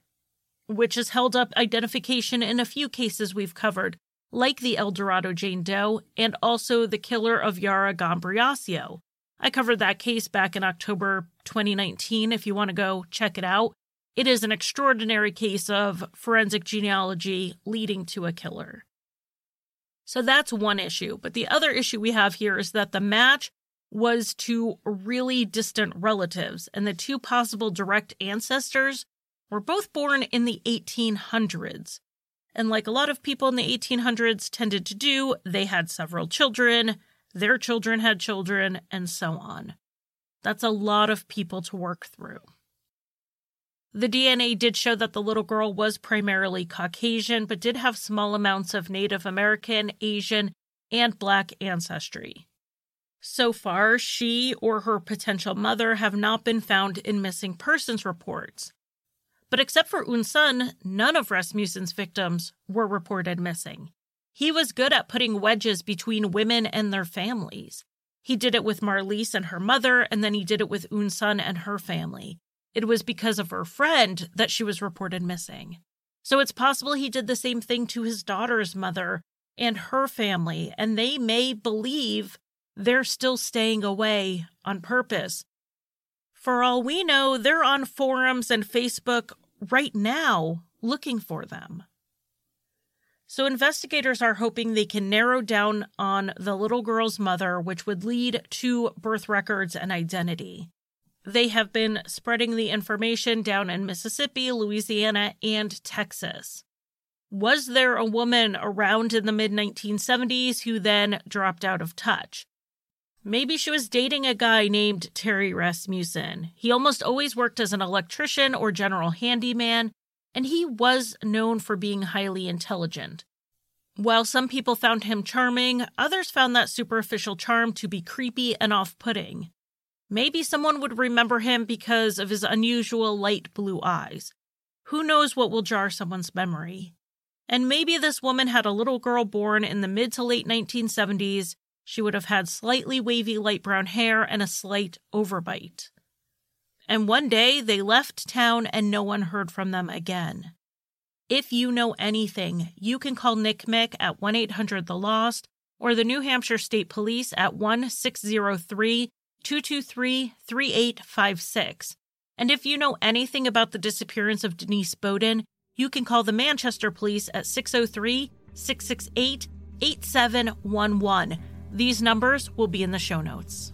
which has held up identification in a few cases we've covered, like the El Dorado Jane Doe and also the killer of Yara Gambirasio, I covered that case back in October 2019. If you want to go check it out, it is an extraordinary case of forensic genealogy leading to a killer. So that's one issue. But the other issue we have here is that the match was to really distant relatives, and the two possible direct ancestors were both born in the 1800s. And like a lot of people in the 1800s tended to do, they had several children, their children had children, and so on. That's a lot of people to work through. The DNA did show that the little girl was primarily Caucasian, but did have small amounts of Native American, Asian, and Black ancestry. So far, she or her potential mother have not been found in missing persons reports. But except for Eunsoon, none of Rasmussen's victims were reported missing. He was good at putting wedges between women and their families. He did it with Marlyse and her mother, and then he did it with Eunsoon and her family. It was because of her friend that she was reported missing. So it's possible he did the same thing to his daughter's mother and her family, and they may believe they're still staying away on purpose. For all we know, they're on forums and Facebook right now looking for them. So, investigators are hoping they can narrow down on the little girl's mother, which would lead to birth records and identity. They have been spreading the information down in Mississippi, Louisiana, and Texas. Was there a woman around in the mid 1970s who then dropped out of touch? Maybe she was dating a guy named Terry Rasmussen. He almost always worked as an electrician or general handyman, and he was known for being highly intelligent. While some people found him charming, others found that superficial charm to be creepy and off putting. Maybe someone would remember him because of his unusual light blue eyes. Who knows what will jar someone's memory? And maybe this woman had a little girl born in the mid to late 1970s she would have had slightly wavy light brown hair and a slight overbite. And one day they left town and no one heard from them again. If you know anything, you can call NCMEC at 1 800 The Lost or the New Hampshire State Police at 1 603 223 3856. And if you know anything about the disappearance of Denise Beaudin, you can call the Manchester Police at 603 668 8711. These numbers will be in the show notes.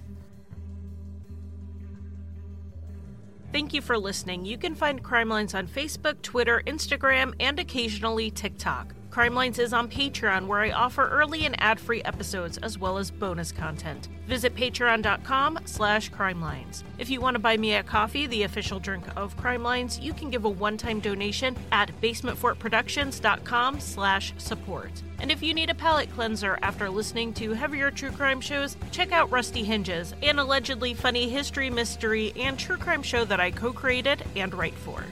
Thank you for listening. You can find Crime Lines on Facebook, Twitter, Instagram, and occasionally TikTok. Crime Lines is on Patreon, where I offer early and ad-free episodes as well as bonus content. Visit patreon.com slash crimelines. If you want to buy me a coffee, the official drink of Crime Lines, you can give a one-time donation at basementfortproductions.com slash support. And if you need a palate cleanser after listening to heavier true crime shows, check out Rusty Hinges, an allegedly funny history, mystery, and true crime show that I co-created and write for.